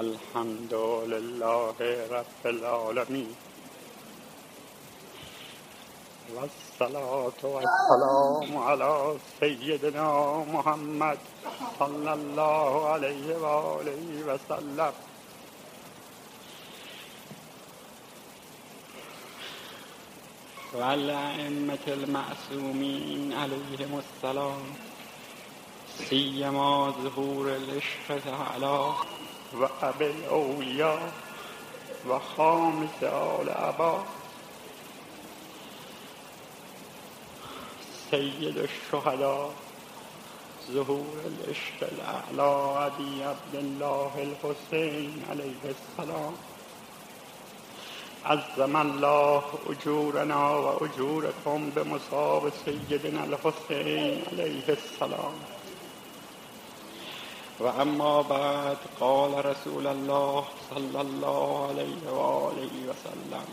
الحمد لله رب العالمين والصلاة والسلام على سيدنا محمد صلى الله عليه وآله وسلم والأئمة المعصومين عليهم السلام سيما ظهور العشق تعالى وأبي الأولياء وخامس آل أبا سيد الشهداء ظهور العشق أبي عبد الله الحسين عليه السلام. عظم الله أجورنا وأجوركم بمصاب سيدنا الحسين عليه السلام. وأما بعد قال رسول الله صلى الله عليه وآله وسلم.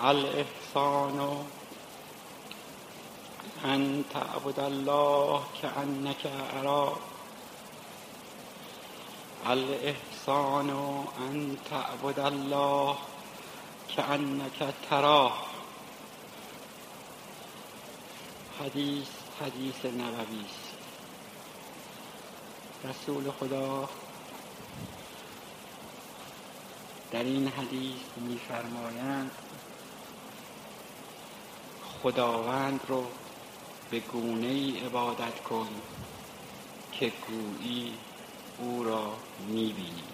الإحسان أن تعبد الله كأنك أراه الإحسان أن تعبد الله كأنك تراه حدیث حدیث نبوی رسول خدا. در این حدیث میفرمایند خداوند رو به گونه ای عبادت کن که گویی او را می‌بینی.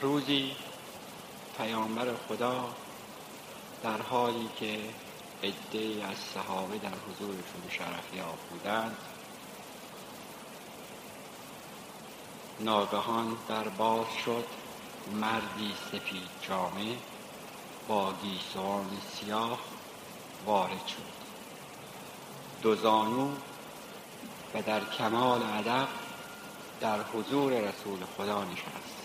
روزی پیامبر خدا در حالی که عده از صحابه در حضورشون شرفیاب بودند ناگهان در باز شد مردی سفید جامه با گیسوان سیاه وارد شد. دو زانو و در کمال ادب در حضور رسول خدا نشست.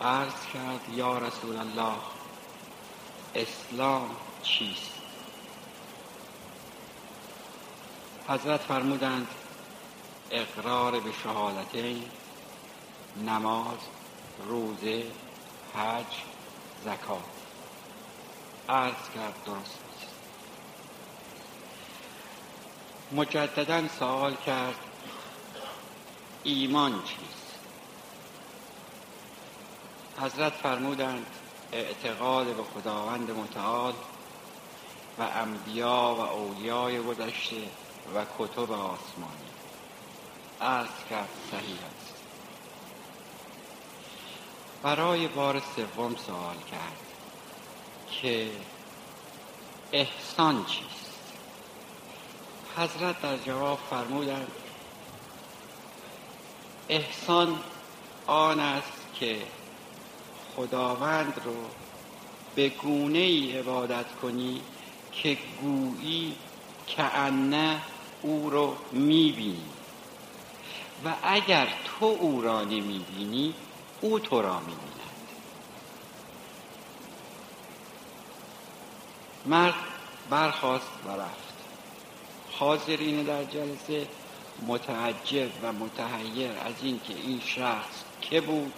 عرض کرد یا رسول الله اسلام چیست؟ حضرت فرمودند اقرار به شهادتین نماز روزه حج زکات. عرض کرد درست. مجددا سوال کرد ایمان چیست؟ حضرت فرمودند اعتقاد به خداوند متعال و انبیا و اولیای گذشته و کتب آسمانی. عرض کرد صحیح است. برای بار سوم سوال کرد که احسان چیست؟ حضرت در جواب فرمودند احسان آن است که خداوند رو به گونه ای عبادت کنی که گویی که انه او رو می‌بینی. و اگر تو او را نمی‌بینی او تو را می‌بیند. مرد برخواست و رفت. حاضرین در جلسه متعجب و متحیر از اینکه این شخص که بود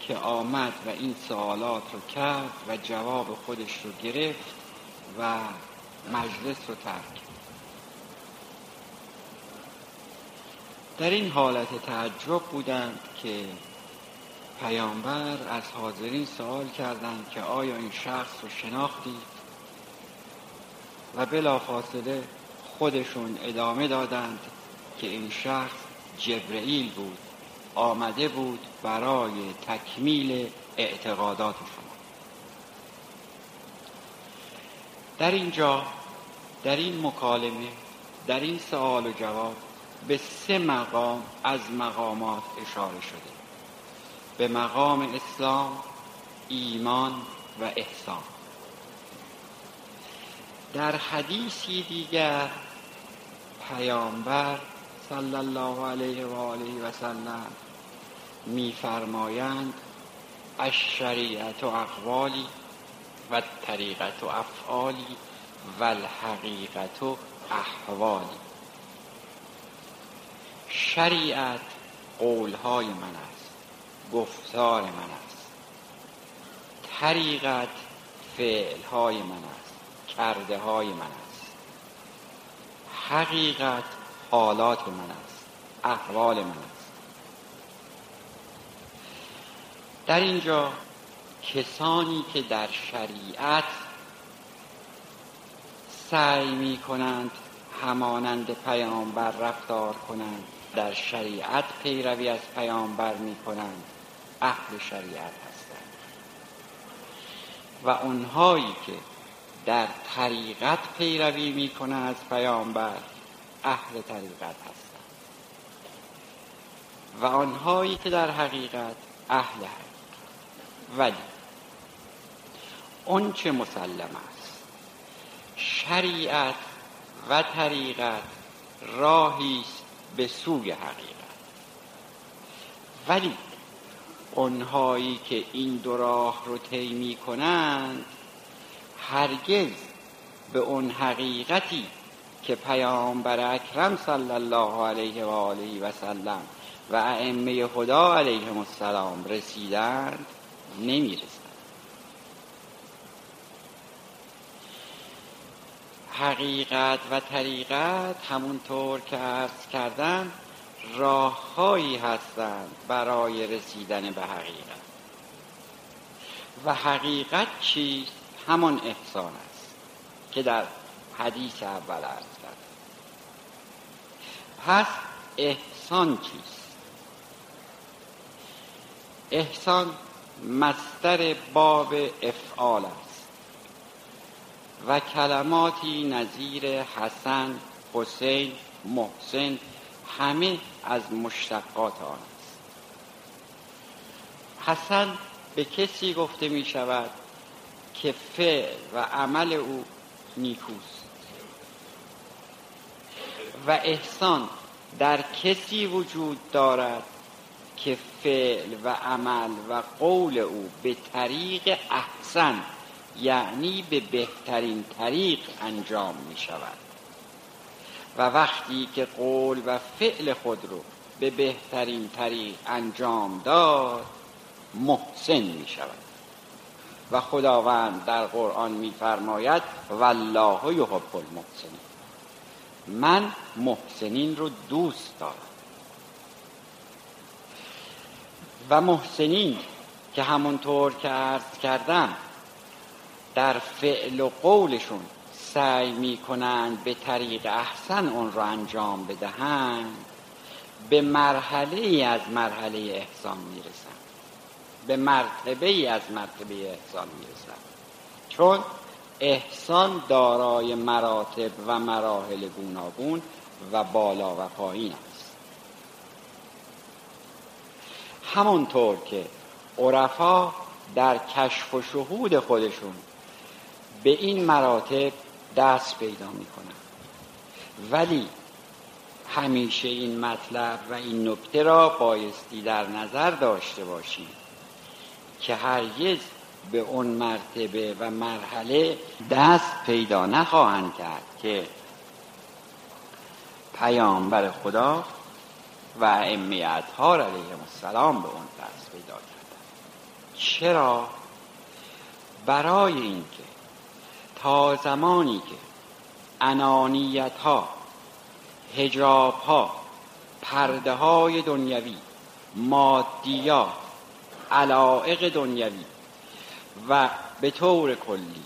که آمد و این سوالات رو کرد و جواب خودش رو گرفت و مجلس رو ترک در این حالت تعجب بودند که پیامبر از حاضرین سوال کردند که آیا این شخص رو شناختید؟ و بلافاصله خودشون ادامه دادند که این شخص جبرئیل بود آمده بود برای تکمیل اعتقادات شما. در اینجا در این مکالمه در این سوال و جواب به سه مقام از مقامات اشاره شده. به مقام اسلام ایمان و احسان. در حدیثی دیگر پیامبر صلی الله علیه و آله و سلم میفرمایند الشریعت و اقوالی و طریقت و افعالی و الحقیقت و احوالی. شریعت قولهای من است گفتار من است. طریقت فعلهای من است کرده های من است. حقیقت حالات من است احوال من است. در اینجا کسانی که در شریعت سعی می کنند همانند پیامبر رفتار کنند در شریعت پیروی از پیامبر می کنند اهل شریعت هستند. و اونهایی که در طریقت پیروی می کنند از پیامبر اهل طریقت هستند. و آنهایی که در حقیقت اهل حقیقت ولی اون چه مسلم است شریعت و طریقت راهی به سوی حقیقت. ولی اونهایی که این دو راه رو طی کنند هرگز به اون حقیقتی که پیامبر اکرم صلی الله علیه و آله و سلم و ائمه خدا علیهم السلام رسیدند نمی‌رسند. حقیقت و طریقت همونطور که عرض کردم راههایی هستند برای رسیدن به حقیقت. و حقیقت چیست؟ همان احسان است که در حدیث اول عرض کرد پس احسان چیست؟ احسان مستر باب افعال است. و کلماتی نظیر حسن حسین محسن همه از مشتقات آن است. حسن به کسی گفته می شود که فعل و عمل او نیکوست. و احسان در کسی وجود دارد که فعل و عمل و قول او به طریق احسن یعنی به بهترین طریق انجام می شود. و وقتی که قول و فعل خود رو به بهترین طریق انجام داد محسن می شود. و خداوند در قرآن میفرماید والله یحب المحسنین. من محسنین رو دوست دارم. و محسنین که همونطور که عرض کردم در فعل و قولشون سعی می کنند به طریق احسن اون رو انجام بدهند به مرحله از مرحله احسان می‌رسند. به مرتبه از مرتبه احسان می‌رسند. چون احسان دارای مراتب و مراحل گوناگون و بالا و پایین است. همونطور که عرفا در کشف و شهود خودشون به این مراتب دست پیدا می‌کنن ولی همیشه این مطلب و این نکته را بایستی در نظر داشته باشیم که هرگز به اون مرتبه و مرحله دست پیدا نخواهند کرد که پیامبر خدا و ائمه اطهار علیهم السلام به اون دست پیدا کردند. چرا؟ برای اینکه تا زمانی که انانیت ها هجاب ها پرده های دنیوی مادیات علائق دنیوی و به طور کلی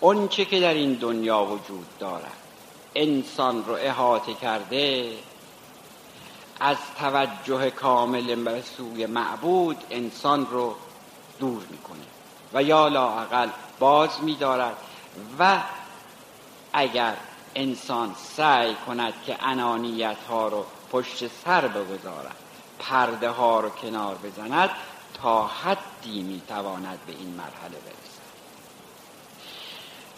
اونچه که در این دنیا وجود دارد انسان رو احاطه کرده از توجه کامل به سوی معبود انسان رو دور می‌کنه و یا لاقل باز میدارد و اگر انسان سعی کند که انانیت ها رو پشت سر بگذارد پرده ها رو کنار بزند تا حدی می‌تواند به این مرحله برسد.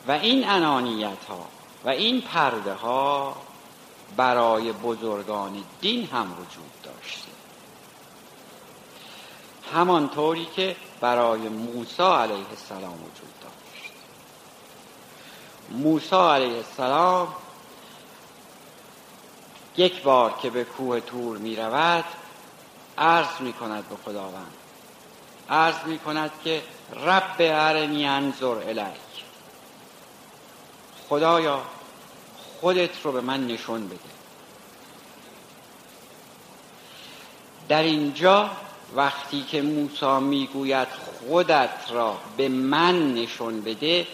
و این انانیت ها و این پرده ها برای بزرگان دین هم وجود داشته. همانطوری که برای موسی علیه السلام وجود موسی علیه السلام یک بار که به کوه تور می رود عرض می کند به خداوند. عرض می کند که رب ارنی انظر الیک. خدایا خودت رو به من نشون بده. در اینجا وقتی که موسی می‌گوید خودت را به من نشون بده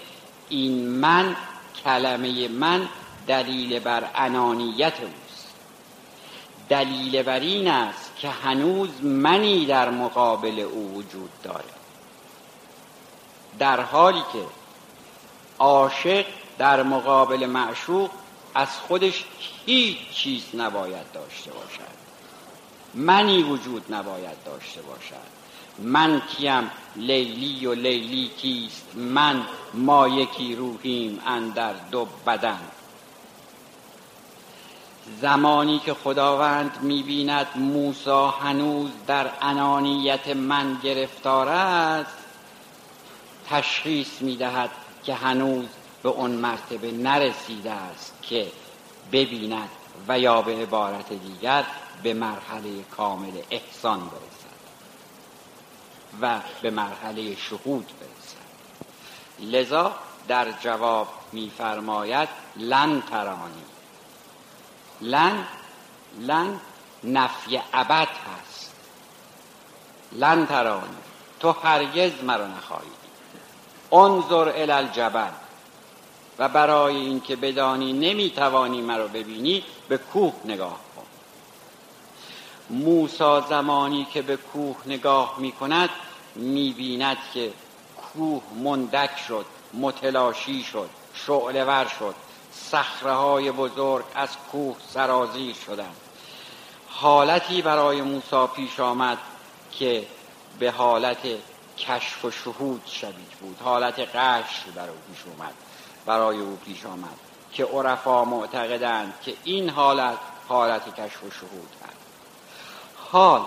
این من کلمه من دلیل بر انانیت اوست. دلیل بر این است که هنوز منی در مقابل او وجود داره در حالی که عاشق در مقابل معشوق از خودش هیچ چیز نباید داشته باشد. منی وجود نباید داشته باشد. من کیم لیلی و لیلی کیست؟ من ما یکی روحیم اندر دو بدن. زمانی که خداوند می‌بیند موسا هنوز در انانیت من گرفتار است تشخیص می‌دهد که هنوز به اون مرتبه نرسیده است که ببیند و یا به عبارت دیگر به مرحله کامل احسان برسد. و به مرحله شهود برسد. لذا در جواب میفرماید لن ترانی. لن لن نفی ابد هست. لن ترانی. تو هرگز مرا نخواهی انظر الی الجبل. و برای اینکه بدانی نمی‌توانی مرا ببینی به کوه نگاه موسا زمانی که به کوه نگاه می کند می بیند که کوه مندک شد متلاشی شد شعلور شد. صخره های بزرگ از کوه سرازیر شدند. حالتی برای موسی پیش آمد که به حالت کشف و شهود شبیه بود حالت قشر برای پیش اومد برای او پیش آمد که عرفا معتقدند که این حالت حالت کشف و شهود حال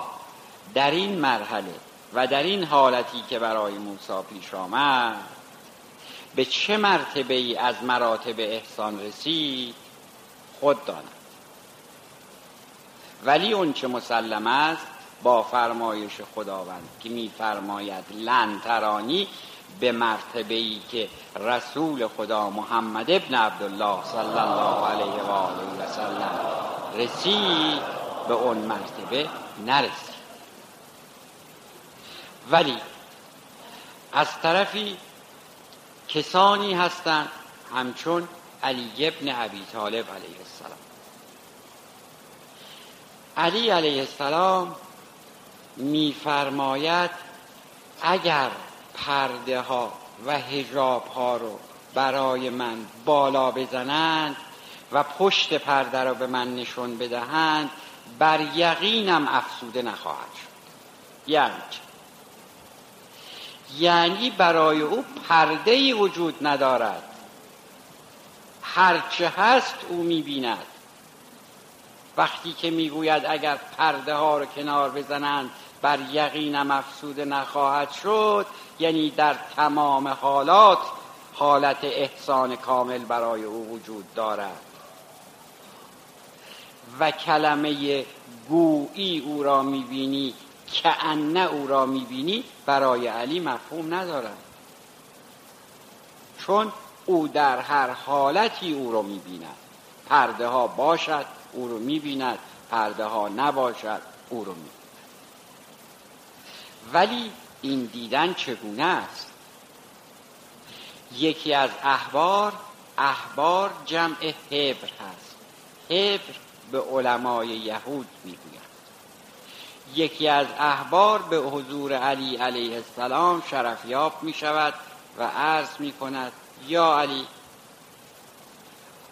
در این مرحله و در این حالتی که برای موسی پیش آمد به چه مرتبه ای از مراتب احسان رسید؟ خود داند ولی اون چه مسلم است با فرمایش خداوند که میفرماید لن ترانی به مرتبه ای که رسول خدا محمد ابن عبدالله صلی الله علیه و آله و سلم رسید به اون مرتبه نرسید. ولی از طرفی کسانی هستند همچون علی ابن ابی طالب علیه السلام. علی علیه السلام میفرماید اگر پرده ها و هجاب ها رو برای من بالا بزنند و پشت پرده رو به من نشون بدهند بر یقینم افسوده نخواهد شد. یعنی یعنی برای او پرده وجود ندارد. هرچه هست او می‌بیند. وقتی که می‌گوید اگر پرده ها رو کنار بزنند بر یقینم افسوده نخواهد شد یعنی در تمام حالات حالت احسان کامل برای او وجود دارد. و کلمه گویی او را می‌بینی که انه او را می‌بینی برای علی مفهوم ندارد چون او در هر حالتی او را می‌بیند. پرده ها باشد او رو می‌بیند. پرده ها نباشد او رو می‌بیند. ولی این دیدن چگونه است؟ یکی از احبار احبار جمع هبر هست. هبر به علمای یهود می‌گوید یکی از احبار به حضور علی علیه السلام شرفیاب می شود و عرض می کند یا علی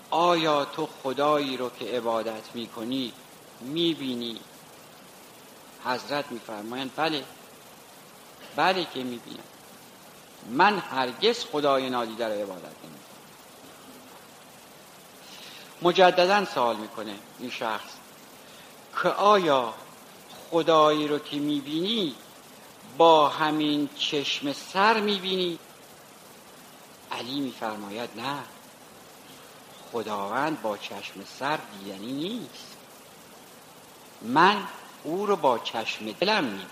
آیا تو خدایی رو که عبادت می کنی می بینی حضرت میفرمایند بله بله که می‌بینم. من هرگز خدای نادیده رو عبادت نمی مجددا سوال می‌کنه این شخص. که آیا خدایی رو که می‌بینی با همین چشم سر می‌بینی؟ علی میفرماید نه. خداوند با چشم سر دیدنی نیست. من او رو با چشم دلم می‌بینم.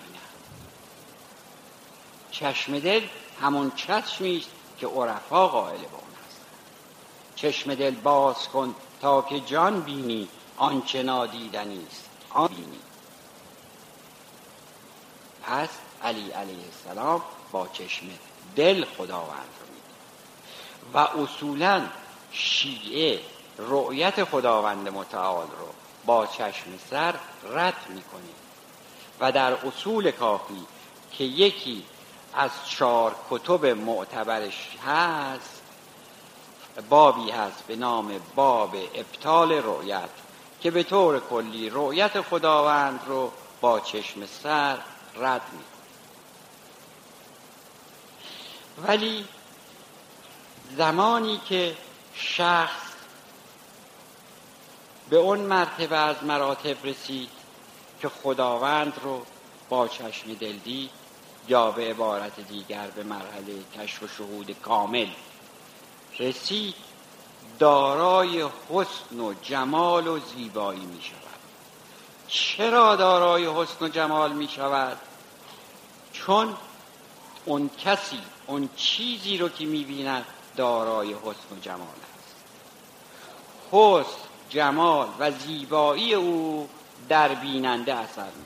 چشم دل همون چشمی است که عرفا قائل به اون هست چشم دل باز کن تا که جان بینی آنچه نادیدنی است. آن بینی. پس علی علیه السلام با چشم دل خداوند رو میده و اصولا شیعه رؤیت خداوند متعال رو با چشم سر رد می‌کنه. و در اصول کافی که یکی از چهار کتب معتبرش هست بابی هست به نام باب ابطال رؤیت که به طور کلی رؤیت خداوند رو با چشم سر رد می ولی زمانی که شخص به اون مرتبه از مراتب رسید که خداوند رو با چشم دل دید یا به عبارت دیگر به مرحله کشف و شهود کامل رسید دارای حسن و جمال و زیبایی می شود. چرا دارای حسن و جمال می شود؟ چون اون کسی اون چیزی رو که می بیند دارای حسن و جمال است. حسن جمال و زیبایی او در بیننده اثر می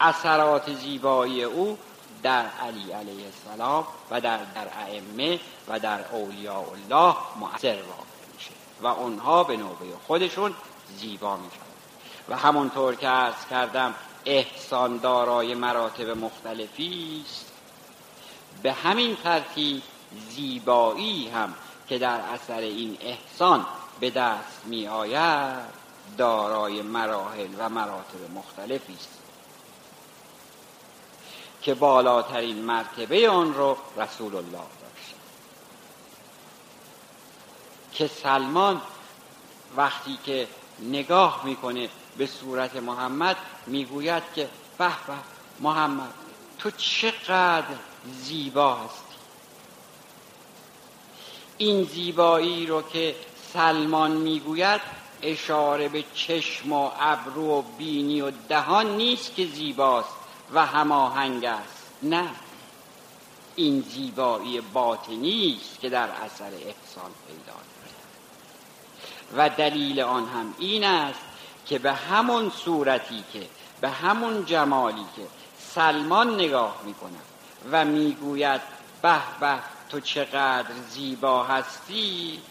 اثرات زیبایی او در علی علیه السلام و در در ائمه و در اولیاء الله مؤثر واقع میشه و اونها به نوبه خودشون زیبا میشن. و همونطور که عرض کردم احسان دارای مراتب مختلفی است. به همین ترتیب زیبایی هم که در اثر این احسان به دست می آید دارای مراحل و مراتب مختلفی است. که بالاترین مرتبه آن رو رسول الله داشت. که سلمان وقتی که نگاه می‌کنه به صورت محمد می‌گوید که به به محمد تو چقدر زیبا هستی. این زیبایی رو که سلمان می‌گوید اشاره به چشم و ابرو و بینی و دهان نیست که زیباست. و هماهنگ است. نه. این زیبایی باطنی است که در اثر احسان پیدا و دلیل آن هم این است که به همون صورتی که به همون جمالی که سلمان نگاه می و می‌گوید به به تو چقدر زیبا هستی؟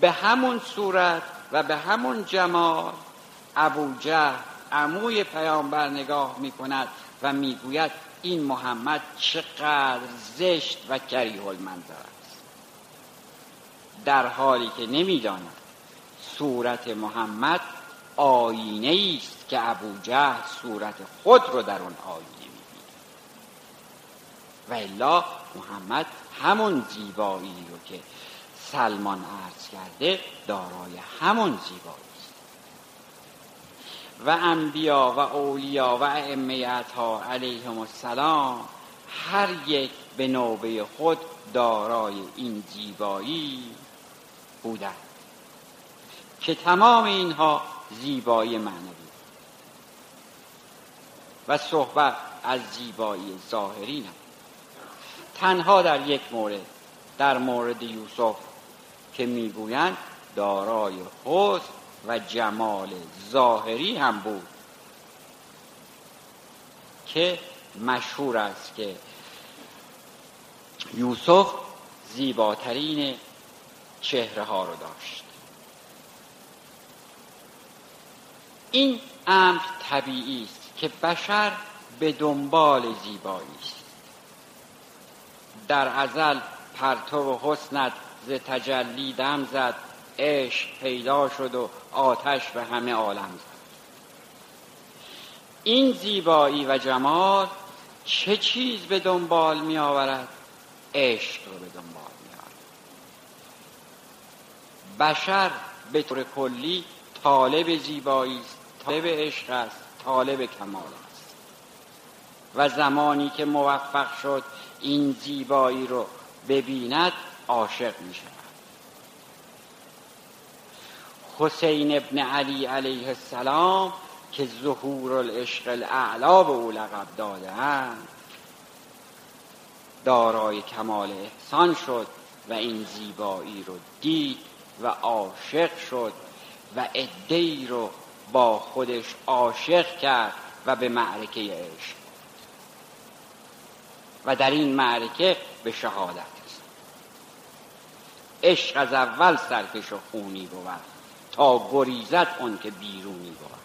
به همون صورت و به همون جمال ابو جهل عموی پیامبر نگاه می کند و می‌گوید این محمد چقدر زشت و کریه المنظر است. در حالی که نمی‌داند صورت محمد آینه است که ابو جهل صورت خود رو در آن آینه می‌بیند و الا محمد همون زیبایی رو که سلمان عرض کرده دارای همون زیبایی. و انبیا و اولیا و ائمه ها علیهم السلام هر یک به نوبه خود دارای این زیبایی بودند که تمام اینها زیبایی معنوی و صحبت از زیبایی ظاهری نه تنها در یک مورد در مورد یوسف که می‌گویند دارای حسن و جمال ظاهری هم بود که مشهور است که یوسف زیباترین چهره ها رو داشت. این امر طبیعی است که بشر به دنبال زیبایی است. در ازل پرتو حسنت ز تجلی دم زد. عشق پیدا شد و آتش به همه عالم زد. این زیبایی و جمال چه چیز به دنبال می آورد؟ عشق رو به دنبال می آورد. بشر به طور کلی طالب زیبایی است طالب عشق است طالب کمال است. و زمانی که موفق شد این زیبایی رو ببیند عاشق می شود. حسین ابن علی علیه السلام که ظهور العشق الاعلا به او لقب دادند. دارای کمال احسان شد و این زیبایی رو دید و عاشق شد و عدهای رو با خودش عاشق کرد و به معرکه عشق. و در این معرکه به شهادت رسید. عشق از اول سرکش و خونی بود. تا گریزت اون که بیرونی بود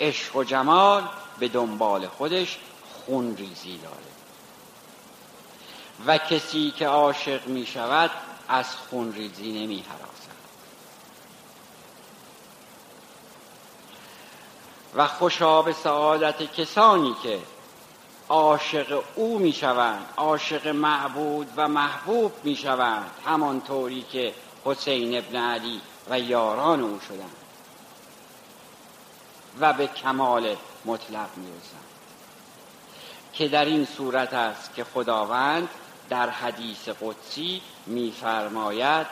عشق و جمال به دنبال خودش خون ریزی داره. و کسی که عاشق می شود از خون ریزی نمی حراسد و خوشا به سعادت کسانی که عاشق او می شوند عاشق معبود و محبوب می شوند همانطوری که حسین ابن علی و یاران او شدند و به کمال مطلق می که در این صورت است که خداوند در حدیث قدسی میفرماید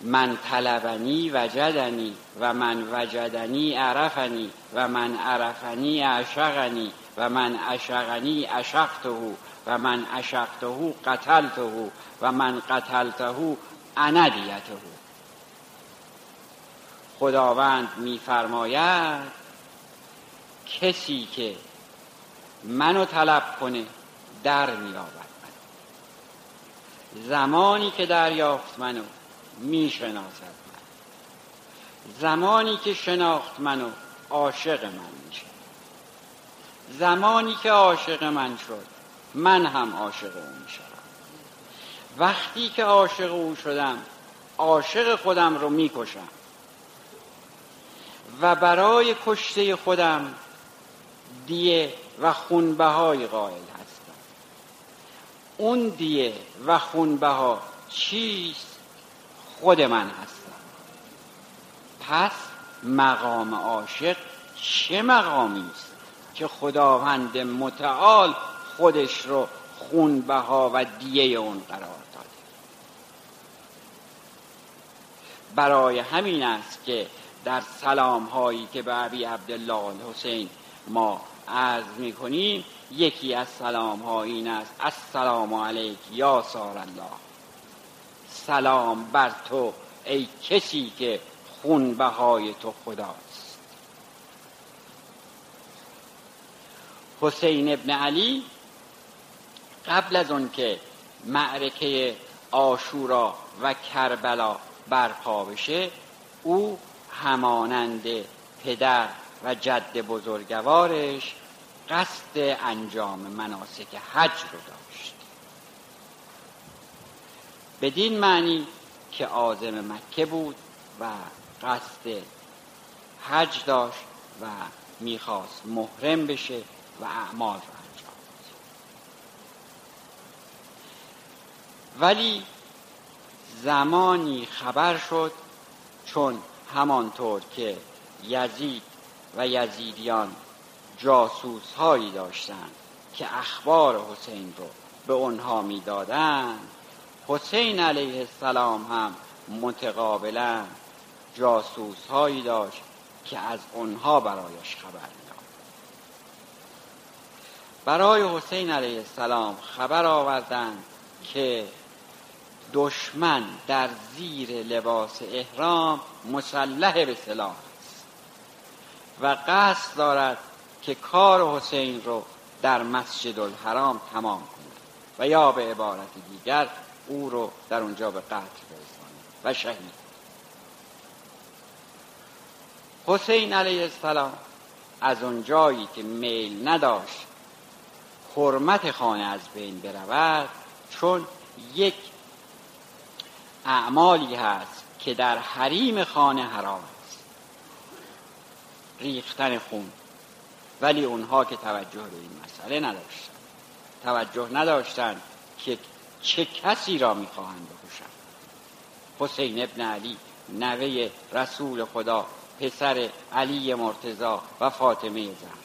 من طلبنی وجدنی و من وجدنی عرفنی و من عرفنی عشقنی و من عشقنی عشقته و من عشقته قتلته و من قتلته اندیته. خداوند میفرماید کسی که منو طلب کنه در میابد من زمانی که دریافت منو می‌شناسد من زمانی که شناخت منو عاشق من میشه. زمانی که عاشق من شد من هم عاشق او میشم وقتی که عاشق او شدم عاشق خودم رو می‌کشم. و برای کشته خودم دیه و خونبهای قائل هستم. اون دیه و خونبها چیست؟ خود من هستم. پس مقام عاشق چه مقامی است؟ که خداوند متعال خودش رو خونبها و دیه اون قرار داده. برای همین است که در سلام هایی که به عبی عبدالله حسین ما عرض می‌کنیم یکی از سلام ها این است. السلام علیک یا سار الله. سلام بر تو ای کسی که خون بهای تو خداست. حسین ابن علی قبل از اون که معرکه آشورا و کربلا برپا بشه او همانند پدر و جد بزرگوارش قصد انجام مناسک حج رو داشت. بدین معنی که آزم مکه بود و قصد حج داشت و می‌خواست محرم بشه. و اعمال رو انجام ولی زمانی خبر شد چون همانطور که یزید و یزیدیان جاسوس هایی داشتند که اخبار حسین رو به اونها می‌دادند حسین علیه السلام هم متقابلا جاسوس هایی داشت که از اونها برایش خبر برای حسین علیه السلام خبر آوردند که دشمن در زیر لباس احرام مسلح به سلاح است و قصد دارد که کار حسین رو در مسجد الحرام تمام کند و یا به عبارت دیگر او رو در اونجا به قتل برساند و شهید حسین علیه السلام از اونجایی که میل نداشت حرمت خانه از بین برود چون یک اعمالی هست که در حریم خانه حرام است. ریختن خون. ولی اونها که توجه به این مسئله نداشتن. توجه نداشتند که چه کسی را می‌خواهند بکشند. حسین ابن علی نوه رسول خدا پسر علی مرتزا و فاطمه زهرا.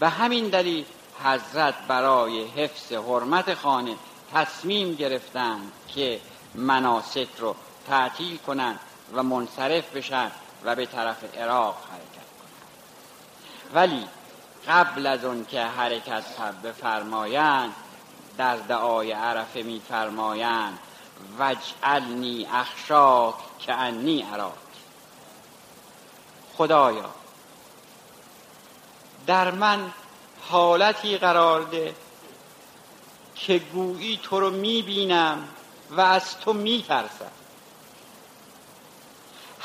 به همین دلیل حضرت برای حفظ حرمت خانه تصمیم گرفتند که مناسک رو تعطیل کنند و منصرف بشن و به طرف عراق حرکت کنند. ولی قبل از اون که حرکت بفرمایند در دعای عرفه میفرمایند وجعلنی اخشاک که انی اراک. خدایا در من حالتی قرار ده که گویی تو رو می‌بینم و از تو میترسم.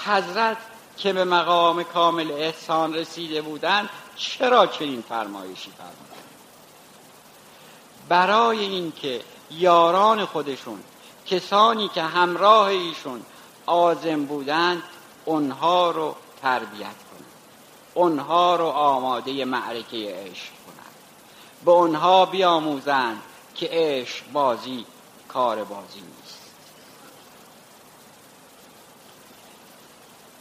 حضرت که به مقام کامل احسان رسیده بودند چرا چنین فرمایشی فرمودند؟ برای اینکه یاران خودشون کسانی که همراه ایشون آزم بودند اونها رو تربیت اونها رو آماده معرکه عشق کنند. به اونها بیاموزند که عشق بازی کار بازی نیست.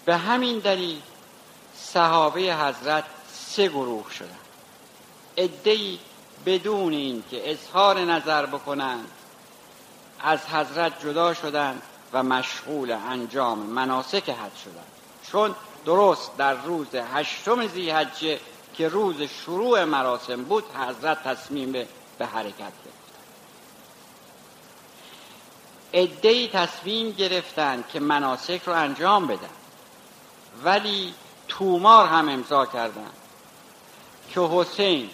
به همین دلیل صحابه حضرت سه گروه شدند. ادهی بدون اینکه اظهار نظر بکنند از حضرت جدا شدند و مشغول انجام مناسک حج شدند. چون درست در روز هشتم زیحجه که روز شروع مراسم بود حضرت تصمیم به حرکت گرفت ادهی تصمیم گرفتند که مناسک رو انجام بدن. ولی تومار هم امضا کردند که حسین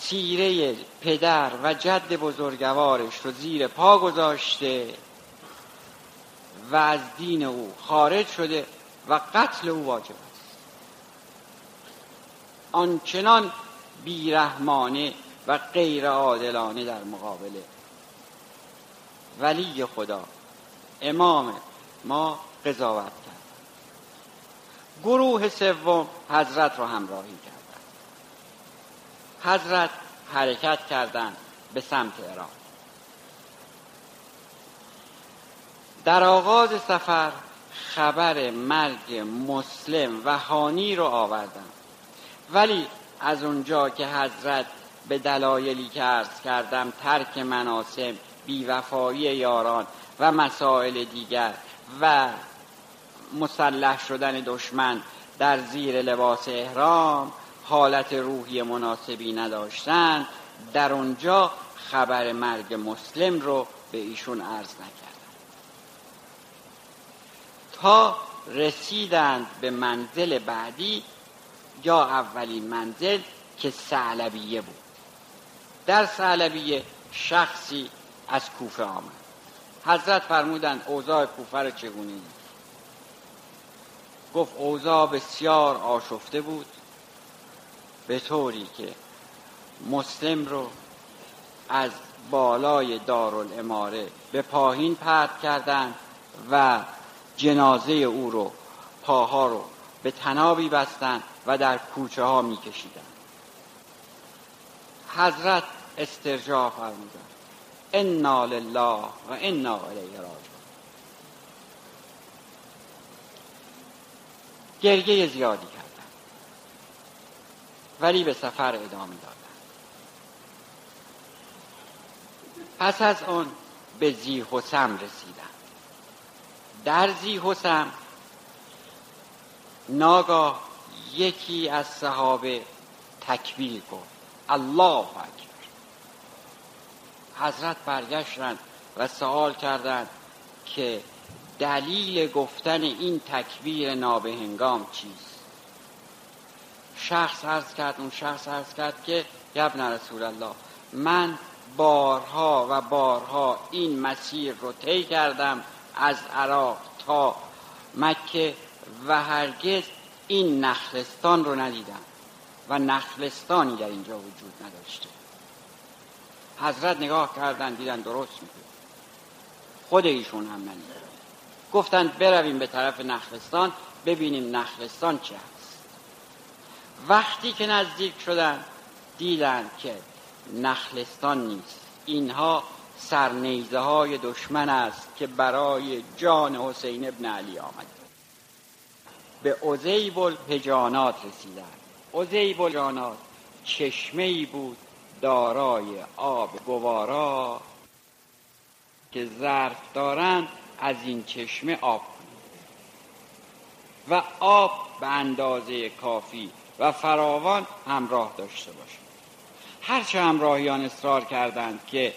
سیره پدر و جد بزرگوارش رو زیر پا گذاشته و از دین او خارج شده و قتل او واجب است. آنچنان بیرحمانه و غیر عادلانه در مقابل ولی خدا امام ما قضاوت کرد. گروه سوم حضرت رو همراهی کردند. حضرت حرکت کردند به سمت عراق. در آغاز سفر خبر مرگ مسلم و هانی رو آوردند ولی از اونجا که حضرت به دلایلی که عرض کردم ترک مناسم بیوفایی یاران و مسائل دیگر و مسلح شدن دشمن در زیر لباس احرام حالت روحی مناسبی نداشتند در اونجا خبر مرگ مسلم رو به ایشون عرض نکردند تا رسیدند به منزل بعدی یا اولین منزل که سعلبیه بود. در سعلبیه شخصی از کوفه آمد. حضرت فرمودند اوضاع کوفه رو چگونه گفت اوضاع بسیار آشفته بود به طوری که مسلم رو از بالای دارالاماره به پاهین پرد کردند و جنازه او رو پاها رو به تنابی بستند و در کوچه ها می کشیدن. حضرت استرجاع فرمودند انا لله و انا الیه راجعون. گرگه زیادی کردن ولی به سفر ادامه دادن پس از آن به زی حسم رسیدن در زی حسم ناگاه یکی از صحابه تکبیر گفت الله اکبر. حضرت برگشتند و سوال کردند که دلیل گفتن این تکبیر نابهنگام چیست؟ شخص عرض کرد اون شخص عرض کرد که یبن رسول الله من بارها و بارها این مسیر رو طی کردم از عراق تا مکه و هرگز این نخلستان رو ندیدم و نخلستانی در اینجا وجود نداشته. حضرت نگاه کردن دیدن درست میگه خود ایشون هم ندیدن گفتند برویم به طرف نخلستان ببینیم نخلستان چه هست وقتی که نزدیک شدن دیدن که نخلستان نیست. اینها سرنیزه های دشمن است که برای جان حسین ابن علی آمد. به عزیب الحجانات رسیدن عزیب الحجانات چشمه ای بود دارای آب گوارا که ظرف دارند از این چشمه آب و آب به اندازه کافی و فراوان همراه داشته باشد. هرچه همراهیان اصرار کردند که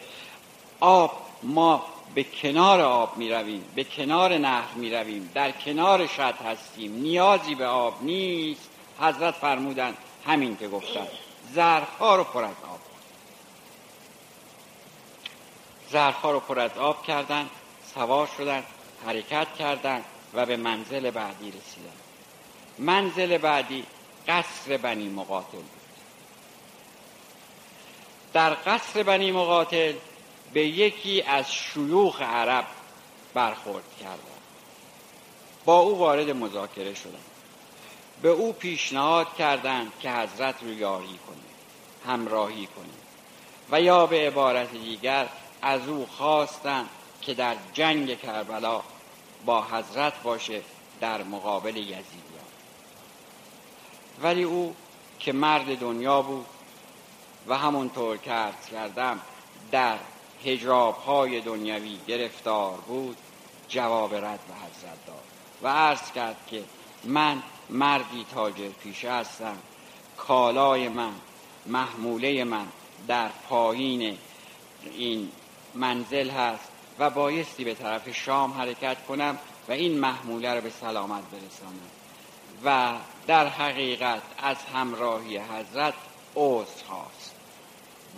آب ما به کنار آب می رویم به کنار نهر می رویم در کنار شد هستیم. نیازی به آب نیست. حضرت فرمودند همین که گفتن ظرف ها رو پر از آب. ظرف ها رو پر از آب کردند سوار شدند حرکت کردند و به منزل بعدی رسیدند. منزل بعدی قصر بنی مقاتل بود. در قصر بنی مقاتل به یکی از شیوخ عرب برخورد کردند. با او وارد مذاکره شدند. به او پیشنهاد کردند که حضرت رو یاری کنه همراهی کنه و یا به عبارت دیگر از او خواستند که در جنگ کربلا با حضرت باشه در مقابل یزیدیان. ولی او که مرد دنیا بود و همونطور که عرض کردم در هجاب های دنیوی گرفتار بود جواب رد به حضرت داد و عرض کرد که من مردی تاجر پیشه هستم کالای من محموله من در پایین این منزل هست و بایستی به طرف شام حرکت کنم و این محموله رو به سلامت برسانم و در حقیقت از همراهی حضرت عذر هاست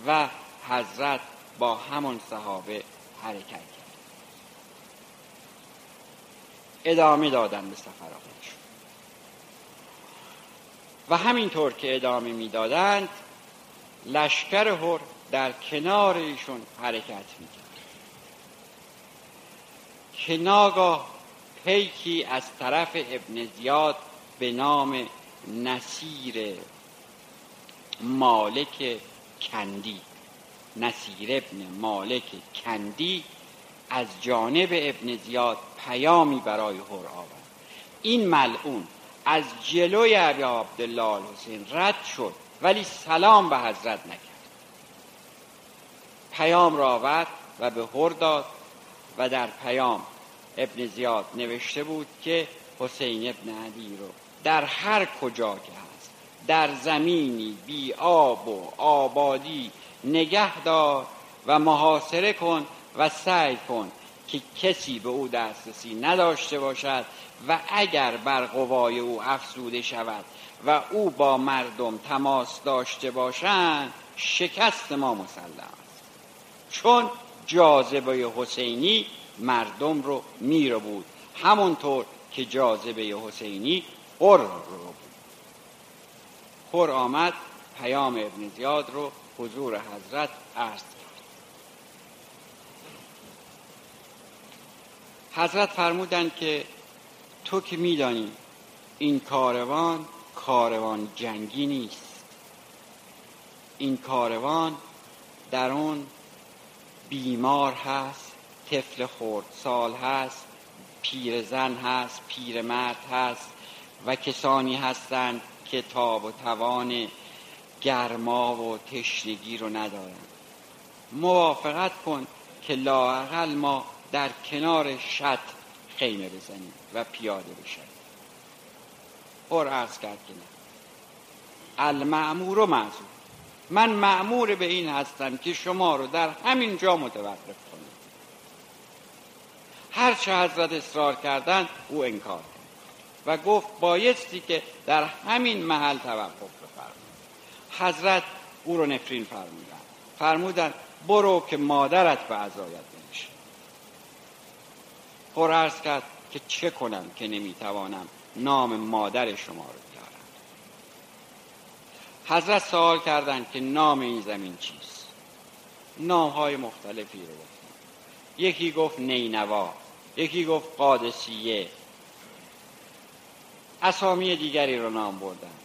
و حضرت با همون صحابه حرکت کرد. ادامه دادن به سفر خودشون و همینطور که ادامه می‌دادند لشکر هر در کنار ایشون حرکت می‌کرد. که ناگاه پیکی از طرف ابن زیاد به نام نصیر مالک کندی. نصیر ابن مالک کندی از جانب ابن زیاد پیامی برای هر آورد. این ملعون از جلوی ابی عبدالله حسین رد شد ولی سلام به حضرت نکرد. پیام را آورد و به هر داد و در پیام ابن زیاد نوشته بود که حسین ابن علی رو در هر کجا که هست در زمینی بی آب و آبادی نگه دار و محاصره کن و سعی کن که کسی به او دسترسی نداشته باشد و اگر بر قوای او افزوده شود و او با مردم تماس داشته باشند شکست ما مسلم است. چون جاذبه حسینی مردم رو میره بود همونطور که جاذبه حسینی قر رو بود. خور آمد پیام ابن زیاد رو حضور حضرت عرض کرد. حضرت فرمودند که تو که میدانی این کاروان کاروان جنگی نیست. این کاروان در اون بیمار هست طفل خورد سال هست پیرزن هست پیرمرد هست و کسانی هستند که تاب و توان گرما و تشنگی رو ندارند موافقت کن که لاقل ما در کنار شط خیمه بزنیم و پیاده بشیم. پر عرض کرد که نه. المعمور و معذور. من معمور به این هستم که شما رو در همین جا متوقف کنم. هر چه حضرت اصرار کردن او انکار کرد و گفت بایستی که در همین محل توقف حضرت او رو نفرین فرمودن. فرمودن برو که مادرت به عزایت بنشین. پر عرض کرد که چه کنم که نمی‌توانم نام مادر شما رو بیارم. حضرت سوال کردند که نام این زمین چیست. نام های مختلفی رو گفتن یکی گفت نینوا یکی گفت قادسیه. اسامی دیگری رو نام بردن.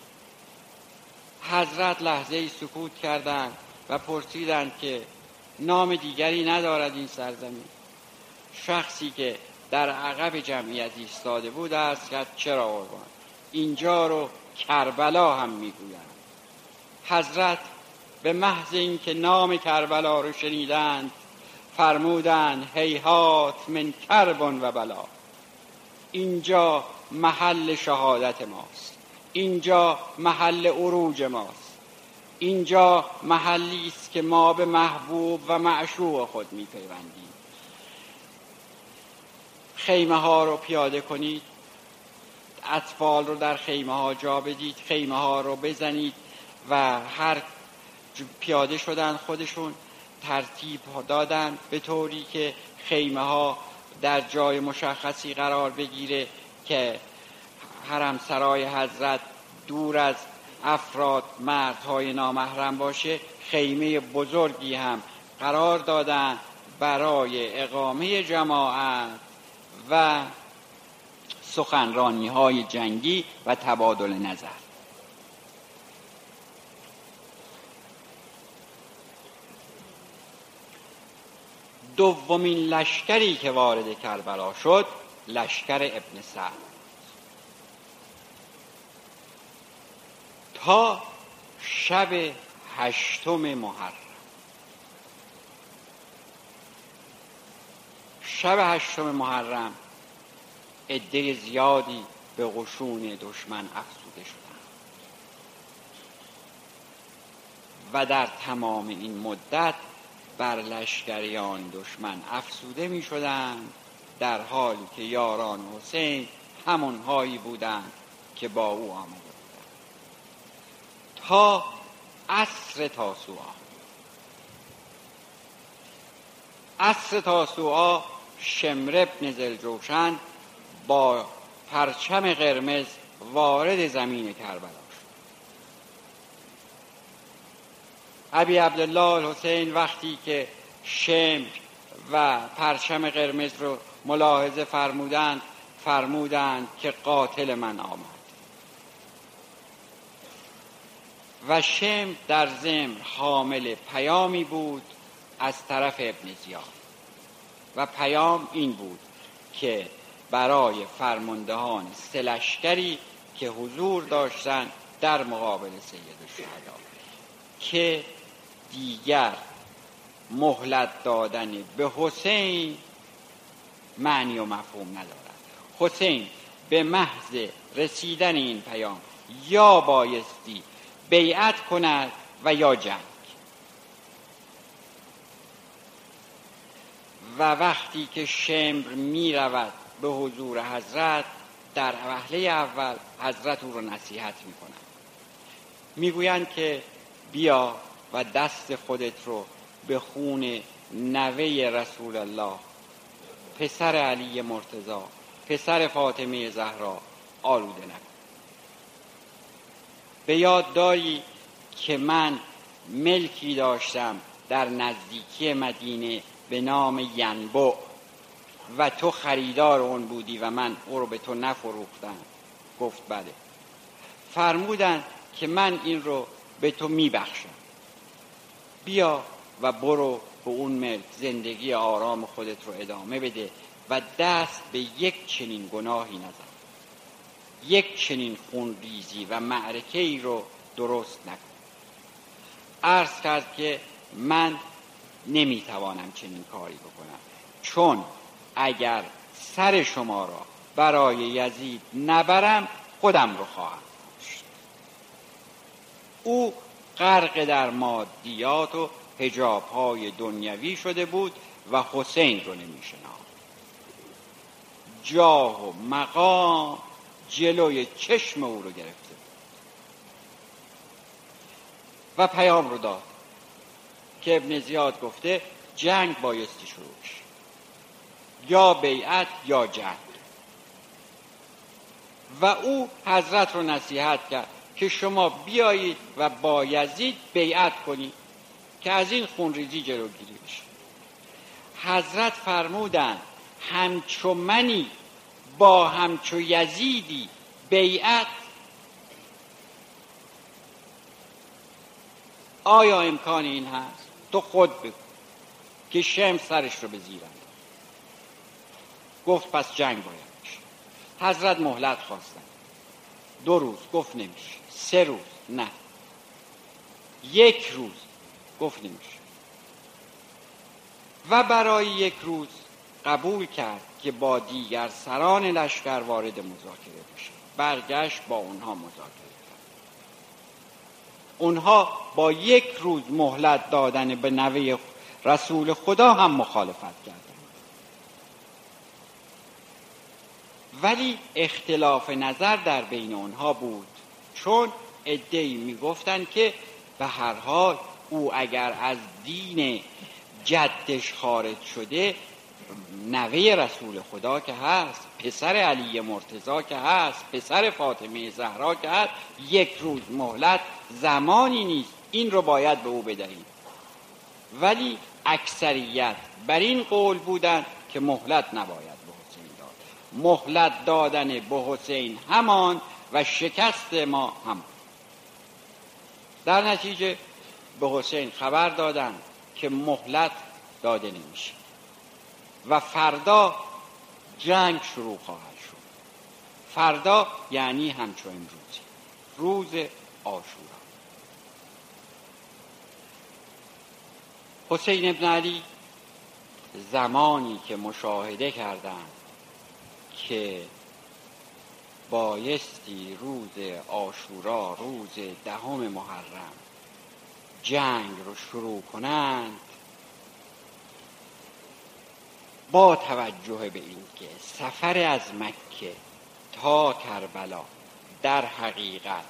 حضرت لحظه ای سکوت کردند و پرسیدند که نام دیگری ندارد این سرزمین. شخصی که در عقب جمعیت ایستاده بود است کرد چرا قربان اینجا رو کربلا هم می‌گویند. حضرت به محض اینکه نام کربلا رو شنیدند فرمودند هیهات من کربن و بلا. اینجا محل شهادت ماست. اینجا محل عروج ماست. اینجا محلی است که ما به محبوب و معشوق خود میپیوندیم. خیمه ها رو پیاده کنید. اطفال رو در خیمه ها جا بدید. خیمه ها رو بزنید و هر پیاده شدن خودشون ترتیب دادن به طوری که خیمه ها در جای مشخصی قرار بگیره که حرم سرای حضرت دور از افراد مردهای نامحرم باشه خیمه بزرگی هم قرار دادن برای اقامه جماعت و سخنرانی های جنگی و تبادل نظر. دومین لشکری که وارد کربلا شد لشکر ابن سعد. تا شب هشتم محرم. شب هشتم محرم عده زیادی به قشون دشمن افزوده شدند. و در تمام این مدت بر لشکریان دشمن افسوده می شدند در حالی که یاران حسین همونهایی بودند که با او آمده تا عصر تاسوعا. عصر تاسوعا شمر ابن زلجوشن با پرچم قرمز وارد زمین کربلا شد. ابی عبدالله الحسین وقتی که شمر و پرچم قرمز رو ملاحظه فرمودند فرمودند که قاتل من آمد. و شم در زمر حامل پیامی بود از طرف ابن زیاد. و پیام این بود که برای فرماندهان سلشکری که حضور داشتند در مقابل سید الشهدا که دیگر مهلت دادن به حسین معنی و مفهوم ندارد. حسین به محض رسیدن این پیام یا بایستی بیعت کند و یا جنگ. و وقتی که شمر می رود به حضور حضرت در وهله اول حضرت او را نصیحت می کنند می‌گویند که بیا و دست خودت رو به خون نوه رسول الله پسر علی مرتضا پسر فاطمه زهرا آلوده نکن. به یاد داری که من ملکی داشتم در نزدیکی مدینه به نام ینبو و تو خریدار اون بودی و من او رو به تو نفروختم. گفت بله. فرمودن که من این رو به تو میبخشم. بیا و برو به اون ملک زندگی آرام خودت رو ادامه بده و دست به یک چنین گناهی نزن. یک چنین خونریزی و معرکه ای رو درست نکن. عرض کرد که من نمی‌توانم چنین کاری بکنم چون اگر سر شما را برای یزید نبرم خودم رو خواهم داشت او غرق در مادیات و هجاب های دنیوی شده بود و حسین رو نمی جاه و مقام جلوی چشم او رو گرفته. و پیام رو داد که ابن زیاد گفته جنگ بایستی شروع یا بیعت یا جنگ و او حضرت رو نصیحت کرد که شما بیایید و با یزید بیعت کنید که از این خونریزی جلوگیری بشه. حضرت فرمودند همچو منی با همچو یزیدی بیعت. آیا امکان این هست؟ تو خود بگو که شم سرش رو بزیرند گفت پس جنگ باید بشه. حضرت مهلت خواستن. دو روز گفت نمیشه. سه روز نه. یک روز گفت نمیشه. و برای یک روز قبول کرد که با دیگر سران لشکر وارد مذاکره بشه. برگشت با اونها مذاکره کرد. اونها با یک روز مهلت دادن به نوه رسول خدا هم مخالفت کردند. ولی اختلاف نظر در بین اونها بود چون ادهی می‌گفتند که به هر حال او اگر از دین جدش خارج شده نوه رسول خدا که هست پسر علی مرتضا که هست پسر فاطمه زهرا که هست یک روز مهلت زمانی نیست. این رو باید به او بدهیم. ولی اکثریت بر این قول بودند که مهلت نباید به حسین داد. مهلت دادن به حسین همان و شکست ما هم در نتیجه به حسین خبر دادن که مهلت داده نمیشه. و فردا جنگ شروع خواهد شد. فردا یعنی همچون امروزی روز آشورا. حسین ابن علی زمانی که مشاهده کردند که بایستی روز آشورا روز دهم محرم جنگ رو شروع کنند با توجه به اینکه سفر از مکه تا کربلا در حقیقت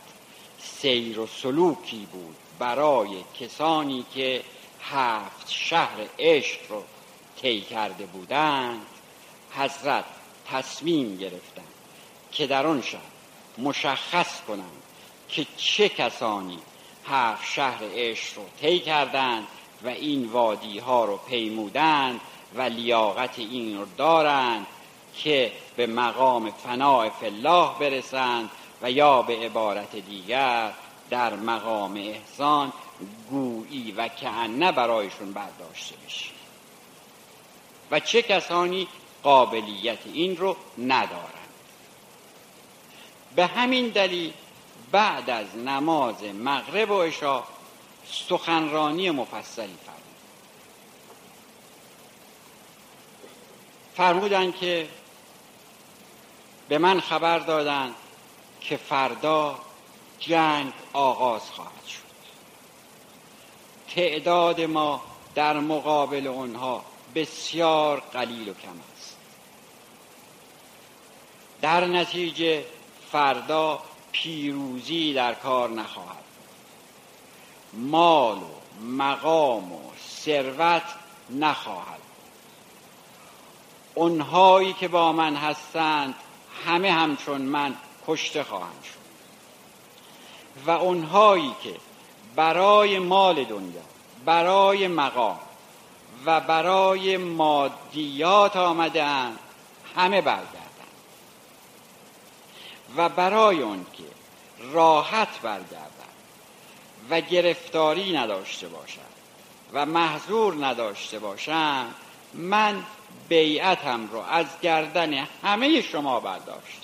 سیر و سلوکی بود برای کسانی که هفت شهر عشق رو طی کرده بودند حضرت تصمیم گرفتند که در آن شهر مشخص کنند که چه کسانی هفت شهر عشق رو طی کردند و این وادی ها رو پیمودند و لیاقت این رو دارند که به مقام فناع الله برسند و یا به عبارت دیگر در مقام احسان گویی و کعنه برایشون برداشته بشه و چه کسانی قابلیت این رو ندارند. به همین دلیل بعد از نماز مغرب و عشا سخنرانی مفصلی فرمود. فرمودند که به من خبر دادند که فردا جنگ آغاز خواهد شد. تعداد ما در مقابل آنها بسیار قلیل و کم است. در نتیجه فردا پیروزی در کار نخواهد مال و مقام و ثروت نخواهد اونهایی که با من هستند همه همچون من کشته خواهند شد. و اونهایی که برای مال دنیا برای مقام و برای مادیات آمدن همه برگردند. و برای اون که راحت برگردند و گرفتاری نداشته باشند و محضور نداشته باشند من بیعتم رو از گردن همه شما برداشت.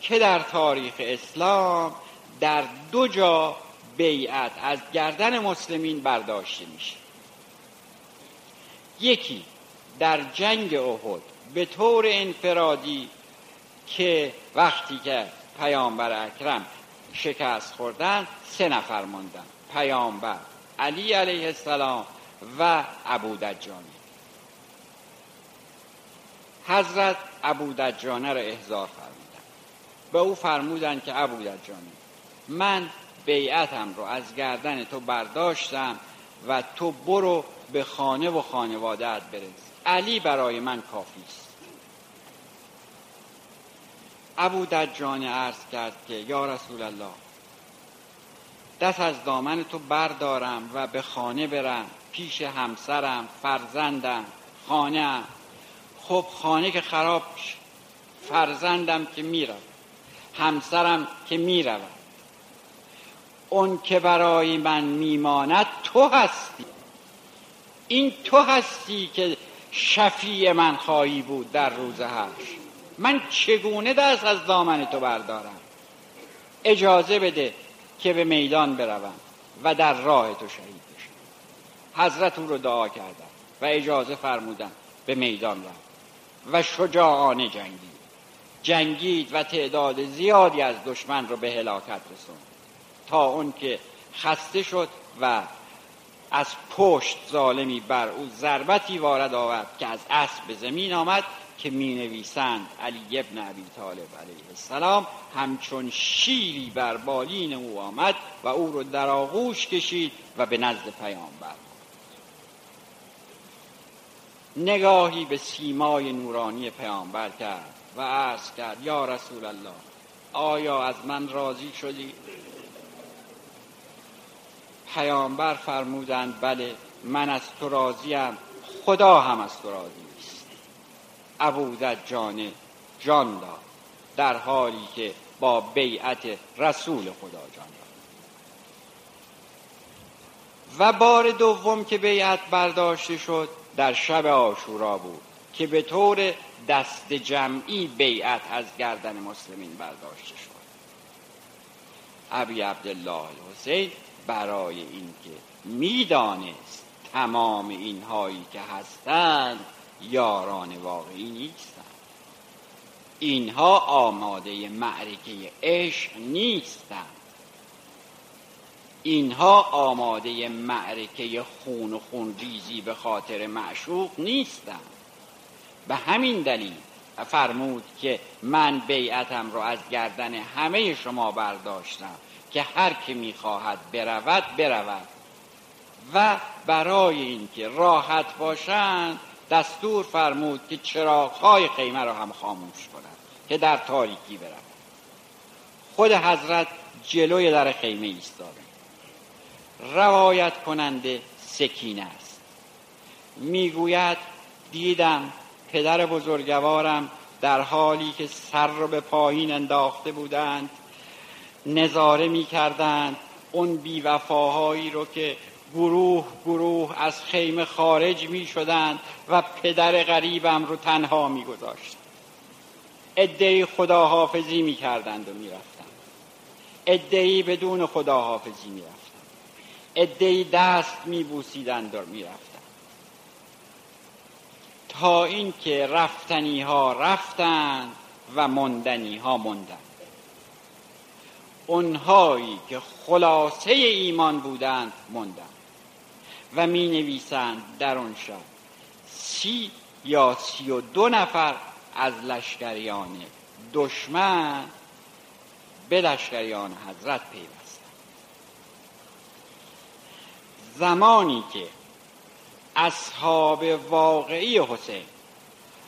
که در تاریخ اسلام در دو جا بیعت از گردن مسلمین برداشته میشه. یکی در جنگ احد به طور انفرادی که وقتی که پیامبر اکرم شکست خوردن سه نفر موندن پیامبر علی علیه السلام و ابو دجانی حضرت ابو دجانه را احضار فرمودن به او فرمودن که ابو دجانی من بیعتم رو از گردن تو برداشتم و تو برو به خانه و خانوادت برس علی برای من کافی است. ابو دجانه عرض کرد که یا رسول الله دست از دامن تو بردارم و به خانه برم. پیش همسرم فرزندم خانه خب خانه که خراب فرزندم که میرم. همسرم که می‌رود اون که برای من میماند تو هستی. این تو هستی که شفیع من خواهی بود در روز هش من چگونه دست از دامن تو بردارم؟ اجازه بده که به میدان بروم و در راه تو شهید بشم. حضرت او رو دعا کردن و اجازه فرمودن به میدان رفت و شجاعانه جنگید. جنگید و تعداد زیادی از دشمن رو به هلاکت رسوند. تا اون که خسته شد و از پشت ظالمی بر او ضربتی وارد آورد که از اسب به زمین آمد که می نویسند علی ابن ابی طالب علیه السلام. همچون شیری بر بالین او آمد و او رو در آغوش کشید و به نزد پیامبر نگاهی به سیمای نورانی پیامبر کرد و عرض کرد یا رسول الله آیا از من راضی شدی؟ پیامبر فرمودند بله من از تو راضیم خدا هم از تو راضی است ابو جان جان داد در حالی که با بیعت رسول خدا جان داد و بار دوم که بیعت برداشته شد در شب آشورا بود که به طور دست جمعی بیعت از گردن مسلمین برداشته شد. ابی عبدالله الحسین برای اینکه می‌دانست تمام اینهایی که هستند یاران واقعی نیستند. اینها آماده معرکه عشق نیستند. اینها آماده معرکه خون و خون ریزی به خاطر معشوق نیستند. به همین دلیل فرمود که من بیعتم رو از گردن همه شما برداشتم که هر که می‌خواهد برود برود. و برای اینکه راحت باشند دستور فرمود که چراغهای خیمه را هم خاموش کنند که در تاریکی برود. خود حضرت جلوی در خیمه ایستاده. روایت کننده سکینه است. می‌گوید دیدم پدر بزرگوارم در حالی که سر رو به پایین انداخته بودند نظاره می کردند اون بیوفاهایی رو که گروه گروه از خیمه خارج می شدند و پدر غریبم رو تنها می گذاشت ادهی خداحافظی می کردند و می رفتند بدون خداحافظی می رفتند ادهی دست می بوسیدند و می رفتند تا اینکه رفتنی ها رفتند و مندنی ها مندند اونهایی که خلاصه ایمان بودند ماندند و می نویسند در آن شب سی یا سی و دو نفر از لشکریان دشمن به لشکریان حضرت پیوستند زمانی که اصحاب واقعی حسین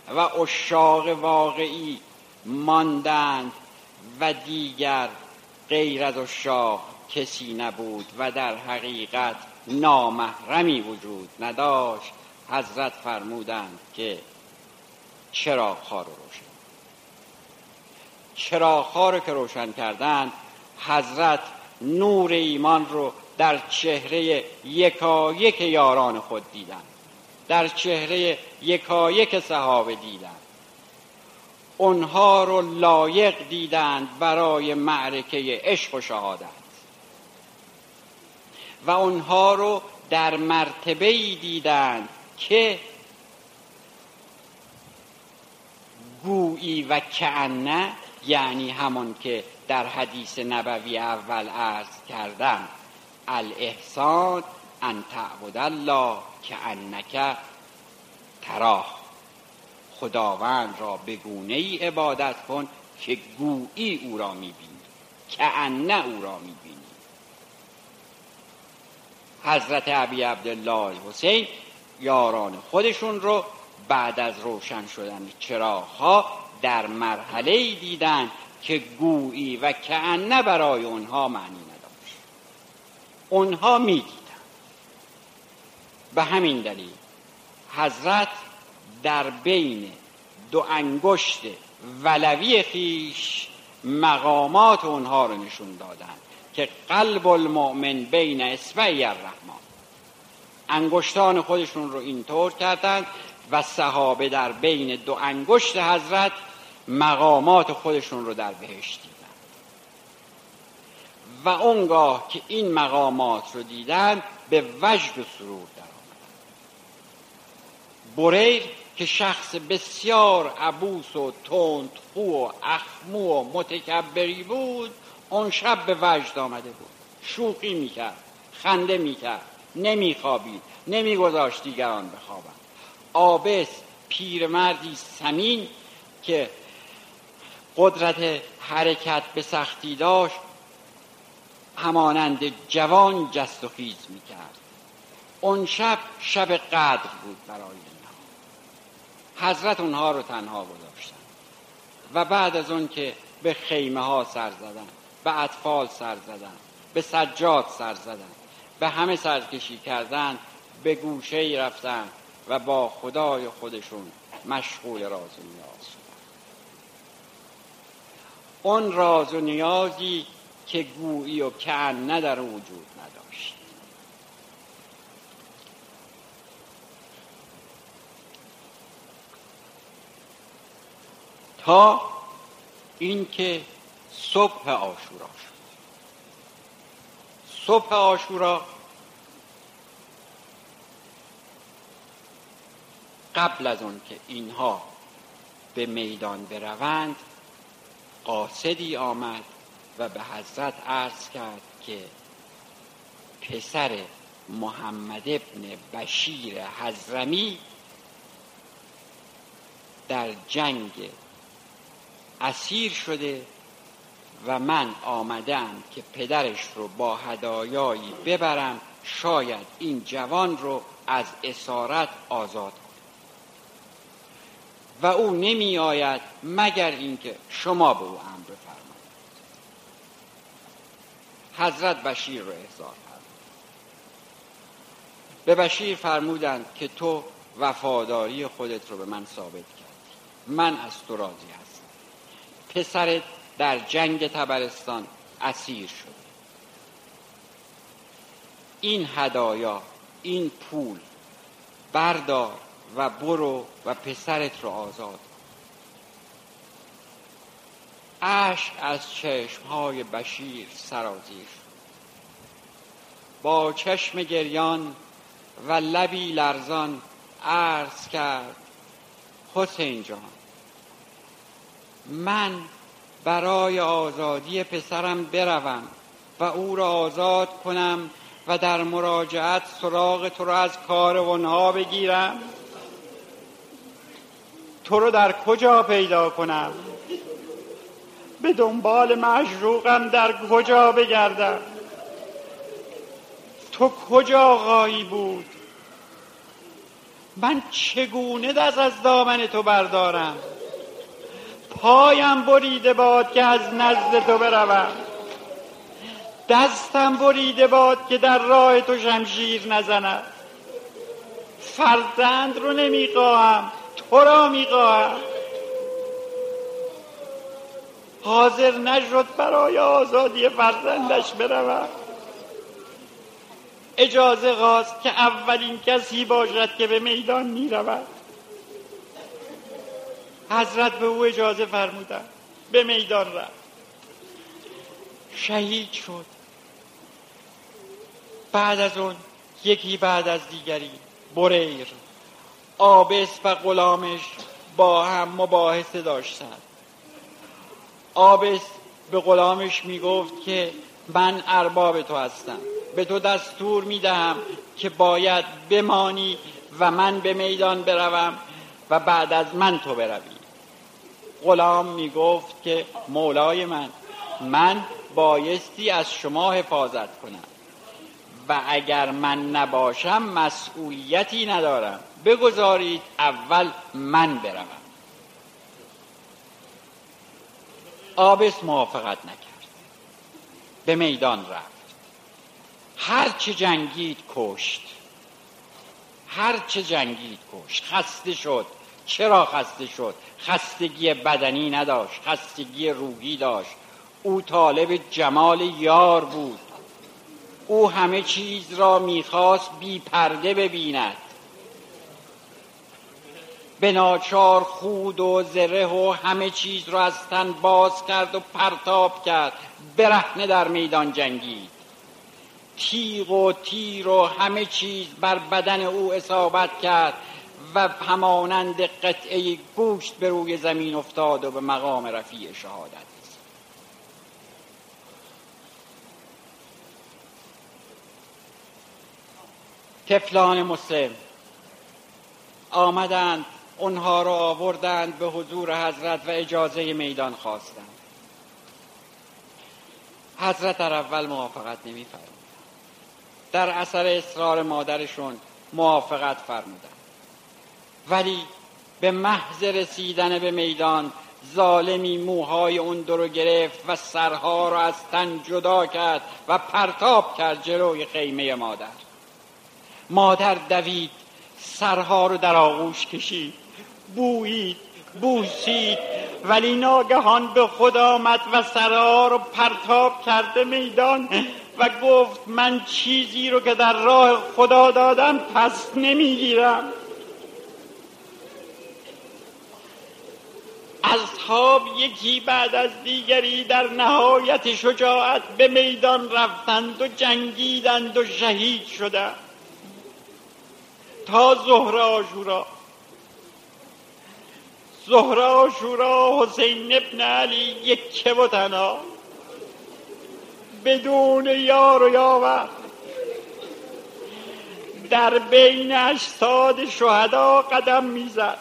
و اشاق واقعی ماندند و دیگر غیر از شاه کسی نبود و در حقیقت نامحرمی وجود نداشت حضرت فرمودند که چراغها رو روشن؟ چراغها رو که روشن کردند حضرت نور ایمان رو در چهره یکایک یاران خود دیدند در چهره یکایک صحابه دیدند اونها رو لایق دیدند برای معرکه عشق و شهادت. و اونها رو در مرتبه دیدند که گویی و کعنه یعنی همون که در حدیث نبوی اول عرض کردم الاحسان ان تعبد الله که انک تراه. خداوند را به گونه ای عبادت کن که گویی او را می‌بینی که انه او را می‌بینی. حضرت عبی عبدالله حسین یاران خودشون رو بعد از روشن شدن چراغها در مرحله دیدن که گویی و که برای اونها معنی اونها می‌دیدن به همین دلیل حضرت در بین دو انگشت ولوی خیش مقامات اونها رو نشون دادن که قلب المؤمن بین اسبعی الرحمن. انگشتان خودشون رو اینطور کردند و صحابه در بین دو انگشت حضرت مقامات خودشون رو در بهشت و اونگاه که این مقامات رو دیدن به وجد و سرور در بریر که شخص بسیار عبوس و خو و اخمو و متکبری بود اون شب به وجد آمده بود. شوخی می‌کرد خنده می‌کرد نمیخوابید نمیگذاشت دیگران بخوابند. آبس پیرمردی سمین که قدرت حرکت به سختی داشت همانند جوان جست و خیز می‌کرد. اون شب شب قدر بود برای اینها حضرت اونها رو تنها گذاشتن. و بعد از اون که به خیمه ها سر زدن به اطفال سر زدن به سجاد سر زدن به همه سرکشی کردن به گوشه ای رفتن و با خدای خودشون مشغول راز و نیاز شدن. اون راز و نیازی که گویی و کن در وجود نداشت. تا اینکه صبح آشورا شد. صبح آشورا قبل از اون که اینها به میدان بروند قاصدی آمد و به حضرت عرض کرد که پسر محمد ابن بشیر حزرمی در جنگ اسیر شده و من آمدم که پدرش رو با هدایایی ببرم شاید این جوان رو از اسارت آزاد کنم. و او نمی آید مگر اینکه شما به او امر بفرمایید. حضرت بشیر رو احضار کرد. به بشیر فرمودند که تو وفاداری خودت رو به من ثابت کردی من از تو راضی هستم. پسرت در جنگ تبرستان اسیر شد این هدایا این پول بردار و برو و پسرت رو آزاد اشک از چشمهای بشیر سرازیر. با چشم گریان و لبی لرزان عرض کرد حسین جان من برای آزادی پسرم بروم و او را آزاد کنم و در مراجعت سراغ تو را از کاروانها بگیرم. تو رو در کجا پیدا کنم؟ به دنبال مجروقم در کجا بگردم؟ تو کجا غایی بود؟ من چگونه دست از دامن تو بردارم؟ پایم بریده باد که از نزد تو بروم. دستم بریده باد که در راه تو شمشیر نزند فرزند رو نمی‌خواهم تو را می‌خواهم. حاضر نشد برای آزادی فرزندش بروم. اجازه خواست که اولین کسی باشد که به میدان می‌رود. حضرت به او اجازه فرمودن به میدان رفت. شهید شد. بعد از اون یکی بعد از دیگری بریر. آبس و غلامش با هم مباحثه داشتند. آبس به غلامش می‌گفت که من ارباب تو هستم. به تو دستور می‌دهم که باید بمانی و من به میدان بروم و بعد از من تو بروی. غلام می‌گفت که مولای من من بایستی از شما حفاظت کنم. و اگر من نباشم مسئولیتی ندارم. بگذارید اول من بروم. آبس موافقت نکرد. به میدان رفت. هرچه جنگید کشت. هرچه جنگید کشت. خسته شد. چرا خسته شد؟ خستگی بدنی نداشت. خستگی روحی داشت. او طالب جمال یار بود. او همه چیز را می‌خواست بی پرده ببیند. به ناچار خود و زره و همه چیز را از تن باز کرد و پرتاب کرد. برهنه در میدان جنگید. تیغ و تیر و همه چیز بر بدن او اصابت کرد و همانند قطعه گوشت به روی زمین افتاد و به مقام رفیع شهادت تفلان مسلم آمدند اونها را آوردند به حضور حضرت و اجازه میدان خواستند. حضرت در اول موافقت نمی در اثر اصرار مادرشون موافقت فرمودند. ولی به محض رسیدن به میدان ظالمی موهای اون رو گرفت و سرها را از تن جدا کرد و پرتاب کرد جلوی خیمه مادر. مادر دوید سرها رو در آغوش کشید. بویید بوسید. ولی ناگهان به خود آمد و سرها رو پرتاب کرده میدان و گفت من چیزی رو که در راه خدا دادم پس نمی‌گیرم. اصحاب یکی بعد از دیگری در نهایت شجاعت به میدان رفتند و جنگیدند و شهید شدند. تا ظهر آشورا ظهر آشورا حسین ابن علی یک و تنها. بدون یار و یاور. در بین اجساد شهدا قدم می‌زد.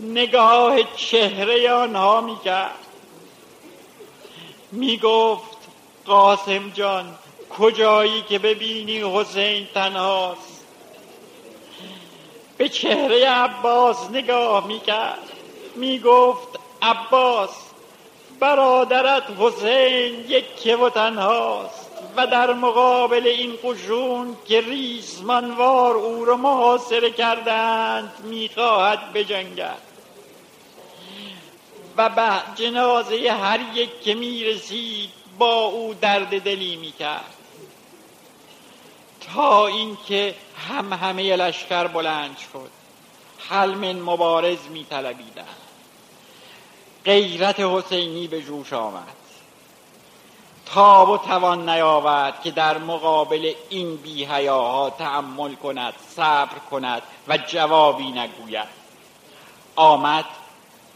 نگاه چهره آنها می‌کرد. می‌گفت قاسم جان کجایی که ببینی حسین تنهاست؟ به چهره عباس نگاه می‌کرد. می‌گفت عباس برادرت حسین یک و تنهاست و در مقابل این قشون که ریسمانوار او را محاصره کردند می‌خواهد بجنگد. و به جنازه هر یک که می‌رسید با او درد دلی می‌کرد. تا اینکه هم همه لشکر بلند شد. حلم مبارز می طلبیدن. غیرت حسینی به جوش آمد. تاب و توان نیاورد که در مقابل این بیهیاها تحمل کند صبر کند و جوابی نگوید. آمد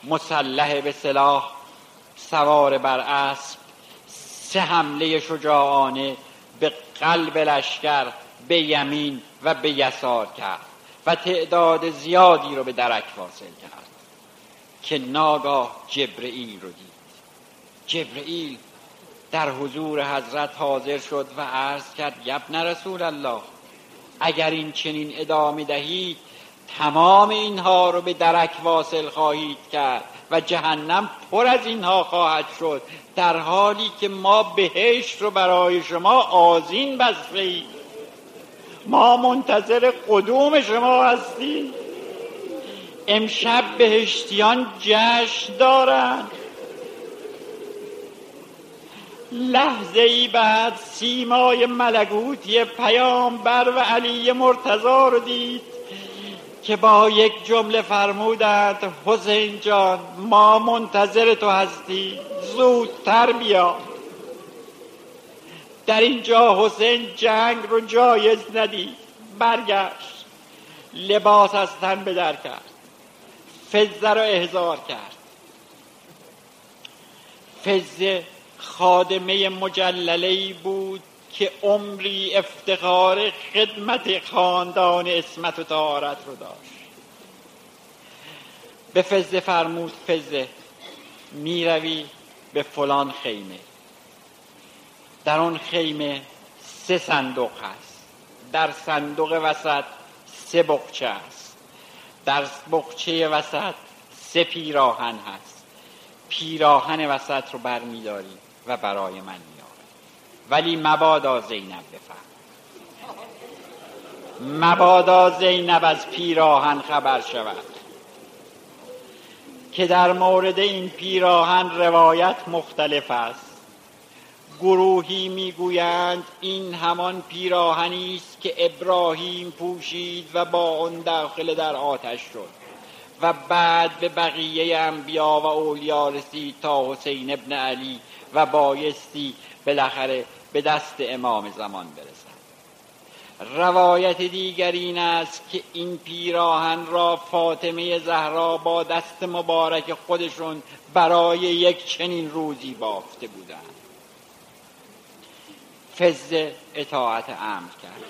مسلح به سلاح سوار بر اسب سه حمله شجاعانه به قلب لشکر به یمین و به یسار کرد و تعداد زیادی رو به درک واصل کرد که ناگاه جبرئیل رو دید. جبرئیل در حضور حضرت حاضر شد و عرض کرد یبن رسول الله اگر این چنین ادامه دهید تمام اینها رو به درک واصل خواهید کرد. و جهنم پر از اینها خواهد شد در حالی که ما بهشت رو برای شما آزین بسته ما منتظر قدوم شما هستیم. امشب بهشتیان جشن دارند. لحظه ای بعد سیمای ملگوتی پیامبر و علی مرتضا رو دید. که با یک جمله فرمودند حسین جان ما منتظر تو هستی زودتر بیا. در اینجا حسین جنگ رو جایز ندید برگشت لباس از تن بدر کرد فزه رو احضار کرد. فزه خادمه مجلله بود که عمری افتخار خدمت خاندان اسمت و تهارت رو داشت. به فزه فرمود فزه می‌روی به فلان خیمه. در آن خیمه سه صندوق هست در صندوق وسط سه بخچه است. در بخچه وسط سه پیراهن هست. پیراهن وسط رو برمیداری و برای من ولی مبادا زینب بفهم. مبادا زینب از پیراهن خبر شود. که در مورد این پیراهن روایت مختلف است. گروهی می‌گویند این همان پیراهنی است که ابراهیم پوشید و با آن داخل در آتش شد و بعد به بقیه انبیا و اولیا رسید تا حسین ابن علی و بایستی بالاخره به دست امام زمان برسد. روایت دیگر این است که این پیراهن را فاطمه زهرا با دست مبارک خودشون برای یک چنین روزی بافته بودند. فز اطاعت امر کرد.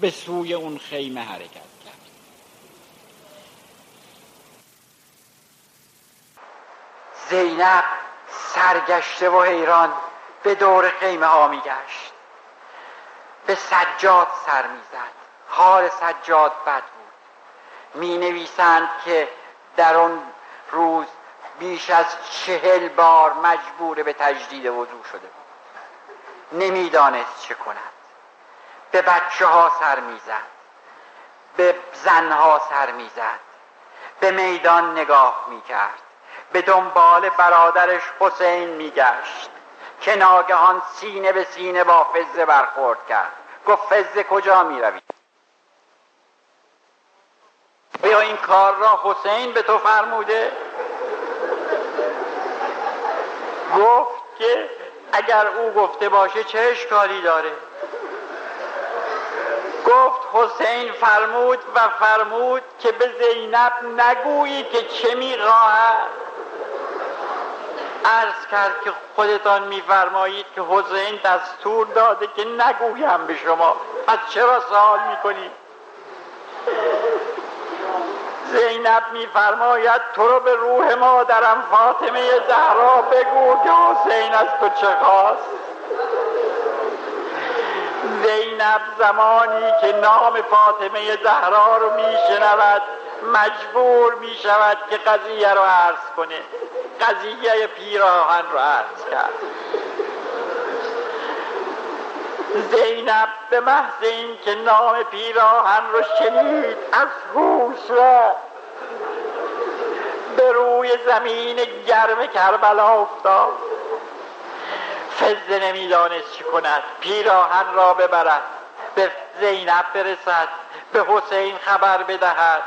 به سوی اون خیمه حرکت کرد. زینب سرگشته و حیران به دور خیمه ها میگشت به سجاد سر می‌زد حال سجاد بد بود. می نویسند که در آن روز بیش از چهل بار مجبور به تجدید وضوع شده بود. نمی‌دانست چه کند. به بچه ها سر می‌زد به زنها سر می‌زد به میدان نگاه می‌کرد به دنبال برادرش حسین میگشت که ناگهان سینه به سینه با فزه برخورد کرد. گفت فزه کجا می‌روی؟ بیا این کار را حسین به تو فرموده؟ گفت که اگر او گفته باشه چه اشکالی داره؟ گفت حسین فرمود و فرمود که به زینب نگویی که چه می‌خواهد. عرض کرد که خودتان میفرمایید که حسین دستور داده که نگویم به شما. پس چرا سوال می‌کنید زینب میفرماید تو رو به روح مادرم فاطمه زهرا بگو که حسین از تو چه خواست؟ زینب زمانی که نام فاطمه زهرا رو میشنود مجبور می‌شود که قضیه رو عرض کنه. قضیه پیراهن رو عرض کرد. زینب به محض این که نام پیراهن رو شنید از هوش را به روی زمین گرم کربلا افتاد. فزه نمی‌دانست چی کند. پیراهن را ببرد. به زینب برسد. به حسین خبر بدهد.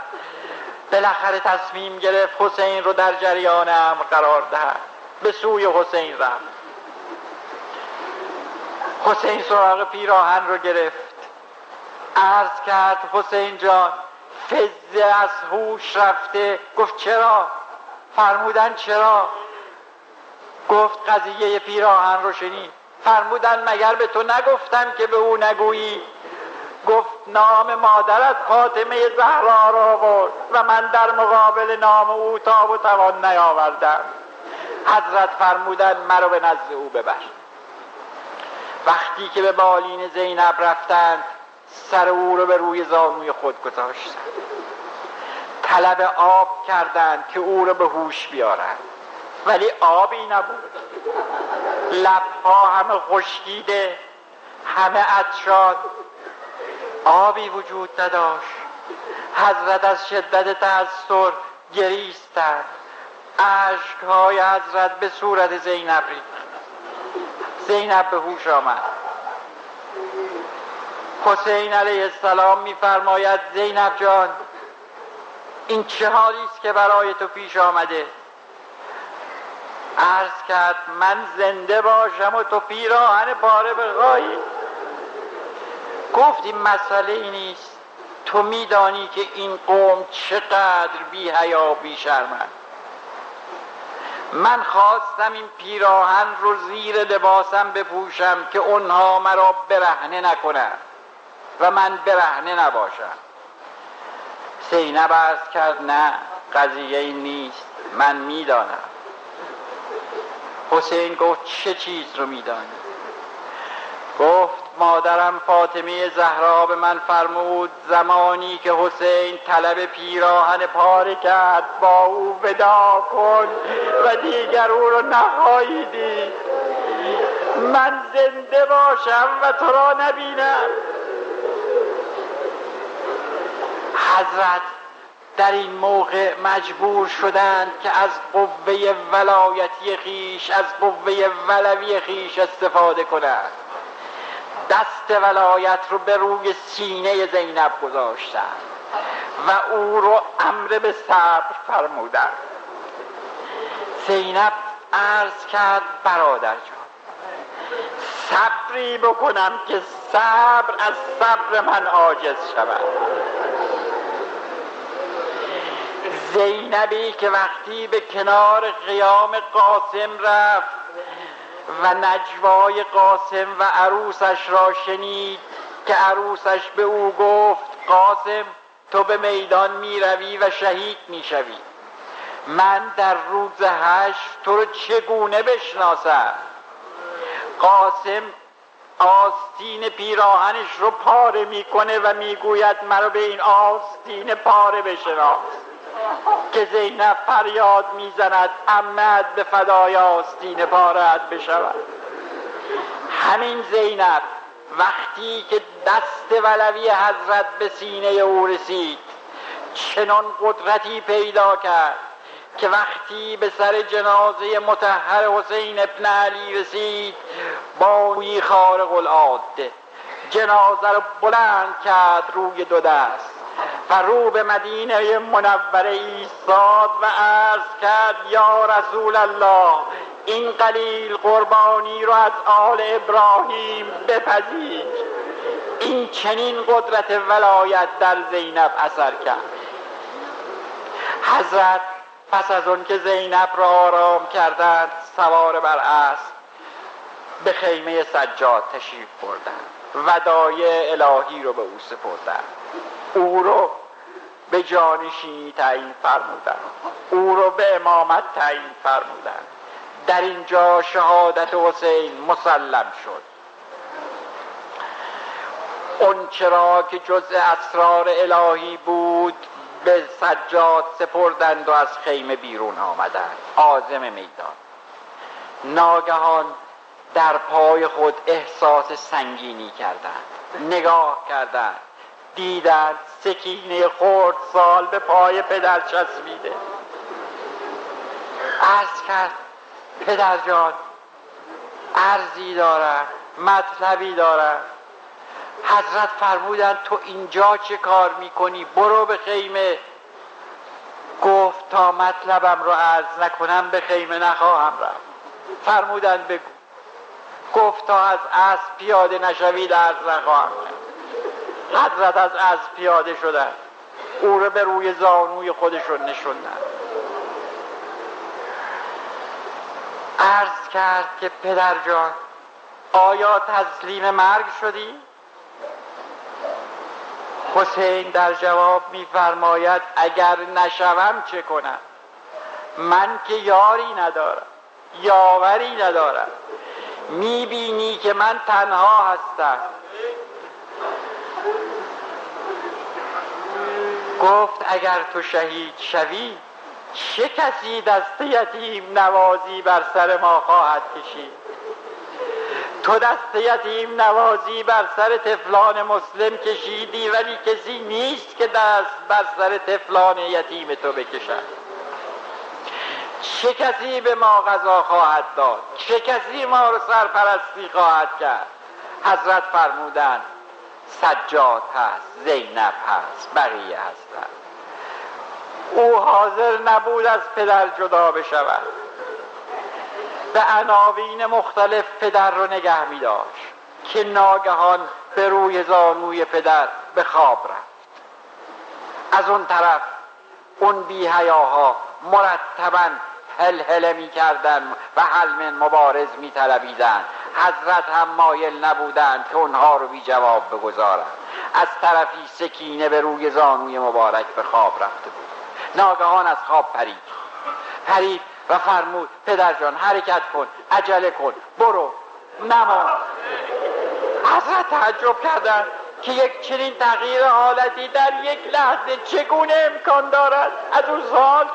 بالاخره تصمیم گرفت حسین رو در جریان امر قرار دهد. به سوی حسین رفت. حسین سراغ پیراهن رو گرفت. عرض کرد حسین جان فزه از هوش رفته. گفت چرا؟ فرمودن چرا؟ گفت قضیه پیراهن رو شنید. فرمودن مگر به تو نگفتم که به او نگویی؟ گفت نام مادرت خاتمه زهرا را آورد و من در مقابل نام او تا و توان نیاوردم. حضرت فرمودن مرا به نزد او ببر. وقتی که به بالین زینب رفتند سر او رو به روی زانوی خود گذاشتند. طلب آب کردند که او رو به هوش بیارند. ولی آبی نبود. لبها همه خشکیده همه عطشان آبی وجود نداشت. حضرت از شدت تأثیر گریستند. اشکهای حضرت به صورت زینب ریخت زینب به هوش آمد. حسین علیه السلام میفرماید زینب جان این چه حالی است که برای تو پیش آمده؟ عرض کرد من زنده باشم و تو پیراهن پاره بخواهی گفت این مسئله ای نیست. تو میدانی که این قوم چقدر بی حیا بی شرمند من خواستم این پیراهن رو زیر لباسم بپوشم که اونها مرا برهنه نکنند و من برهنه نباشم. سینب عرض کرد نه قضیه این نیست. من می‌دانم. حسین گفت چه چیز رو میدانی؟ گفت مادرم فاطمه زهرا به من فرمود زمانی که حسین طلب پیراهن پاره کرد با او ودا کن و دیگر او رو نخواهی دید من زنده باشم و تو را نبینم. حضرت در این موقع مجبور شدند که از قوه ولایتی خیش از قوه ولوی خیش استفاده کنند. دست ولایت رو به روی سینه زینب گذاشتند و او رو امر به صبر فرمودند زینب عرض کرد برادر جان صبری بکنم که صبر از صبر من عاجز شود. زینبی که وقتی به کنار قیام قاسم رفت و نجوای قاسم و عروسش را شنید که عروسش به او گفت قاسم تو به میدان می روی و شهید می شوی من در روز هشت تو رو چگونه بشناسم؟ قاسم آستین پیراهنش رو پاره می‌کنه و می‌گوید مرا به این آستین پاره بشناس. که زینب فریاد می‌زند امد به فدای آستین پارت بشود. همین زینب وقتی که دست ولوی حضرت به سینه او رسید چنان قدرتی پیدا کرد که وقتی به سر جنازه متحر حسین ابن علی رسید با خارق العاده جنازه رو بلند کرد روی دو دست. و رو به مدینه منور ایستاد و عرض کرد یا رسول الله این قلیل قربانی رو از آل ابراهیم بپذیر. این چنین قدرت ولایت در زینب اثر کرد. حضرت پس از اون که زینب را آرام کردند سوار بر اسب به خیمه سجاد تشریف بردند. ودای الهی رو به او سپردند. او رو به جانشینی تعیین فرمودند او رو به امامت تعیین فرمودند در اینجا شهادت حسین مسلم شد. اون چرا که جزء اسرار الهی بود به سجاد سپردند و از خیمه بیرون آمدند. آزم میدان. ناگهان در پای خود احساس سنگینی کردند. نگاه کردند. دیدند سکینه خورد سال به پای پدر چسبیده عرض کرد پدر جان عرضی دارم مطلبی دارم. حضرت فرمودند تو اینجا چه کار می‌کنی؟ برو به خیمه. گفت تا مطلبم رو عرض نکنم به خیمه نخواهم رفت. فرمودند بگو. گفت تا از اسب پیاده نشوید عرض نخواهم حضرت از اسب پیاده شدن. او رو به روی زانوی خودشون نشوندن. عرض کرد که پدر جان آیا تسلیم مرگ شدی؟ حسین در جواب میفرماید اگر نشوم چه کنم؟ من که یاری ندارم یاوری ندارم. می‌بینی که من تنها هستم. گفت اگر تو شهید شوی چه کسی دست یتیم نوازی بر سر ما خواهد کشید؟ تو دست یتیم نوازی بر سر تفلان مسلم کشیدی ولی کسی نیست که دست بر سر تفلان یتیم تو بکشد. چه کسی به ما غذا خواهد داد؟ چه کسی ما رو سرپرستی خواهد کرد؟ حضرت فرمودند سجاد هست زینب هست بقیه هستند. او حاضر نبود از پدر جدا بشود. به عناوین مختلف پدر رو نگه می داشت که ناگهان به روی زانوی پدر به خواب رفت. از اون طرف اون بی هیاها مرتبا هل هل می کردن و حلم مبارز می. حضرت هم مایل نبودند که اونها رو بی جواب بگذارند. از طرفی سکینه به روی زانوی مبارک به خواب رفته بود. ناگهان از خواب پرید. پرید و فرمود پدر جان حرکت کن عجله کن برو. نما. حضرت تعجب کردن که یک چنین تغییر حالتی در یک لحظه چگونه امکان دارد از او سوال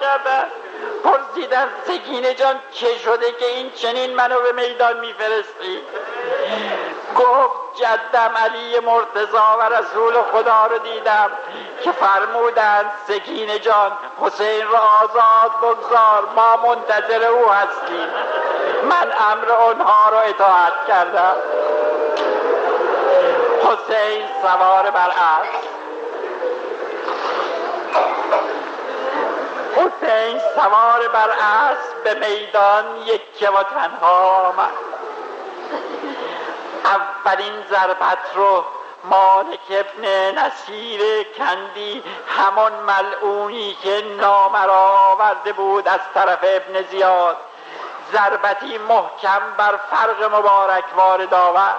پرسیدن سکینه جان چه شده که این چنین منو به میدان میفرستی؟ گفت جدم علی مرتضا و رسول خدا رو دیدم که فرمودند سکین جان حسین را آزاد بگذار ما منتظر او هستیم. من امر اونها رو اطاعت کردم. حسین سوار بر اسب حسین سوار بر اسب به میدان یکه و تنها آمد. اولین ضربت رو مالک ابن نصیر کندی همون ملعونی که نامرا آورده بود از طرف ابن زیاد. ضربتی محکم بر فرق مبارک وارد آورد.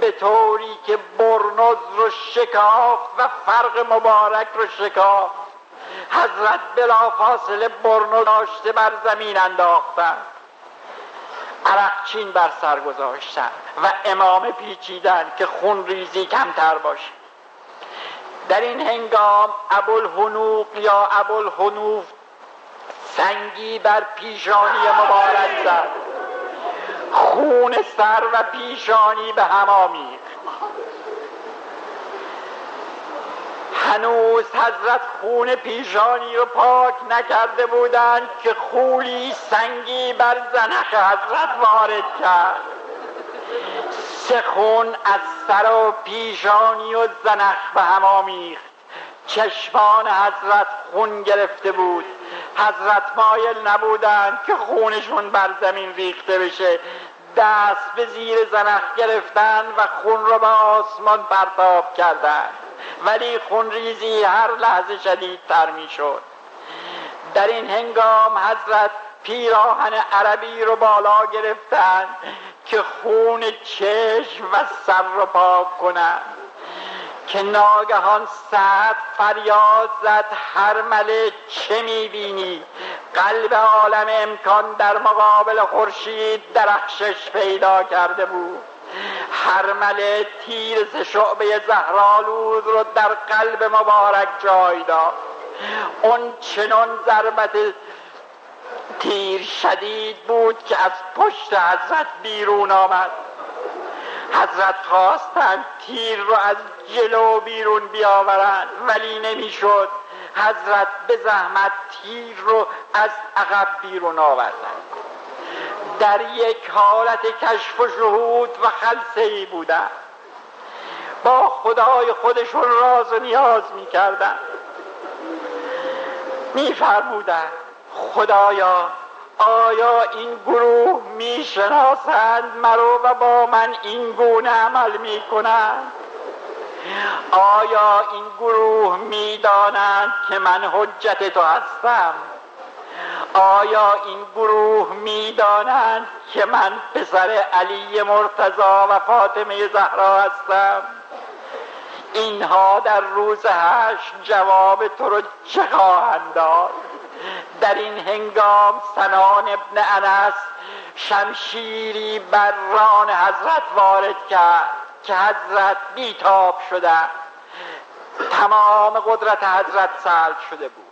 به طوری که برنز رو شکافت و فرق مبارک رو شکافت. حضرت بلا فاصله برنو داشته بر زمین انداختن. عرقچین بر سر گذاشتن و امامه پیچیدن که خون ریزی کمتر باشه. در این هنگام ابوالحنوق یا ابوالحنوف سنگی بر پیشانی مبارک زد. خون سر و پیشانی به هم آمیخت. هنوز حضرت خون پیشانی رو پاک نکرده بودند که خولی سنگی بر زنخ حضرت وارد کرد. سه خون از سر و پیشانی و زنخ به هم آمیخت. چشمان حضرت خون گرفته بود. حضرت مایل نبودند که خونشون بر زمین ریخته بشه. دست به زیر زنخ گرفتن و خون رو به آسمان پرتاب کردند. ولی خونریزی هر لحظه شدیدتر می‌شد. در این هنگام حضرت پیراهن عربی رو بالا گرفتن که خون چشم و سر رو پاک کنند که ناگهان سعد فریاد زد هر مله چه می‌بینی؟ قلب عالم امکان در مقابل خورشید درخشش پیدا کرده بود. هرمله تیر ز شعبه زهرالود رو در قلب مبارک جای داد. اون چنان ضربت تیر شدید بود که از پشت حضرت بیرون آمد. حضرت خواستند تیر رو از جلو بیرون بیاورند ولی نمی‌شد. حضرت به زحمت تیر رو از عقب بیرون آوردند در یک حالت کشف و شهود و خلصه ای بودن با خدای خودشون راز و نیاز می‌کردن میفرمودن خدایا آیا این گروه می‌شناسند مرو و با من این گونه عمل می‌کنند؟ آیا این گروه می‌دانند که من حجت تو هستم؟ آیا این گروه می‌دانند که من پسر علی مرتضا و فاطمه زهرا هستم؟ اینها در روز هشت جواب تو رو چه خواهند داد؟ در این هنگام سنان ابن انس شمشیری بر ران حضرت وارد کرد که حضرت بیتاب شده. تمام قدرت حضرت سلب شده بود.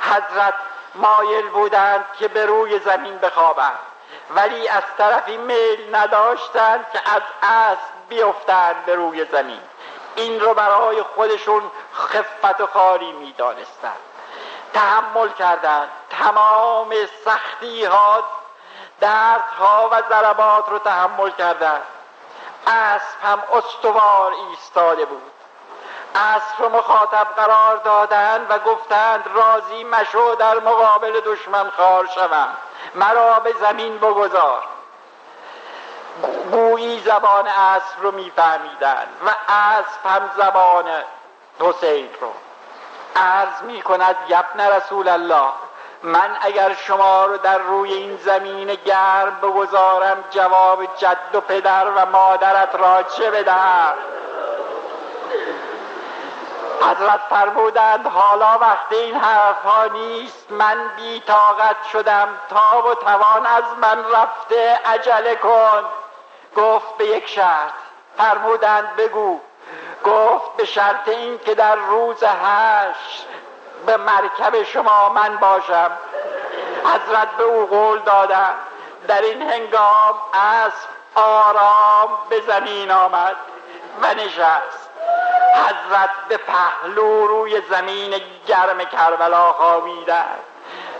حضرت مایل بودند که به روی زمین بخوابند. ولی از طرفی میل نداشتند که از اسب بیفتند به روی زمین. این رو برای خودشون خفت و خاری می دانستند تحمل کردند. تمام سختی ها دردها و ضربات رو تحمل کردند. اسب هم استوار ایستاده بود. اسب رو مخاطب قرار دادند و گفتند راضی مشو در مقابل دشمن خار شوم مرا به زمین بگذار. گویی زبان اسب رو میفهمیدند و اسب هم زبان حسین رو. عرض می کند یبن رسول الله من اگر شما رو در روی این زمین گرم بگذارم جواب جد و پدر و مادرت را چه بدهم؟ حضرت فرمودند حالا وقت این حرفها نیست. من بی طاقت شدم. تا و توان از من رفته. عجله کن. گفت به یک شرط. فرمودند بگو. گفت به شرط این که در روز هشت به مرکب شما من باشم. حضرت به او قول دادم در این هنگام اسب آرام به زمین آمد و نشست. حضرت به پهلو روی زمین گرم کربلا خوابیدند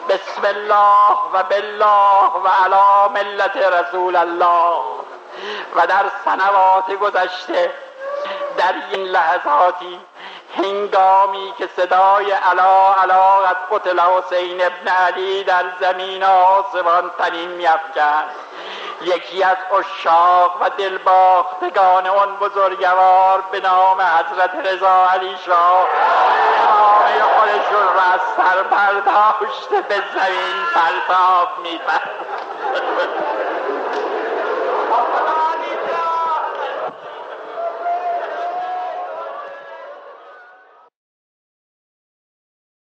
بسم الله و بالله و علا ملت رسول الله. و در سنوات گذشته در این لحظاتی هنگامی که صدای علا علا قد قتل حسین ابن علی در زمین آسمان تنین میافکند. یکی از اشاق و دلباختگان اون بزرگوار به نام حضرت رضا علی شاه. امامه خودشون را از سر برداشته به زمین پرتاب می‌برد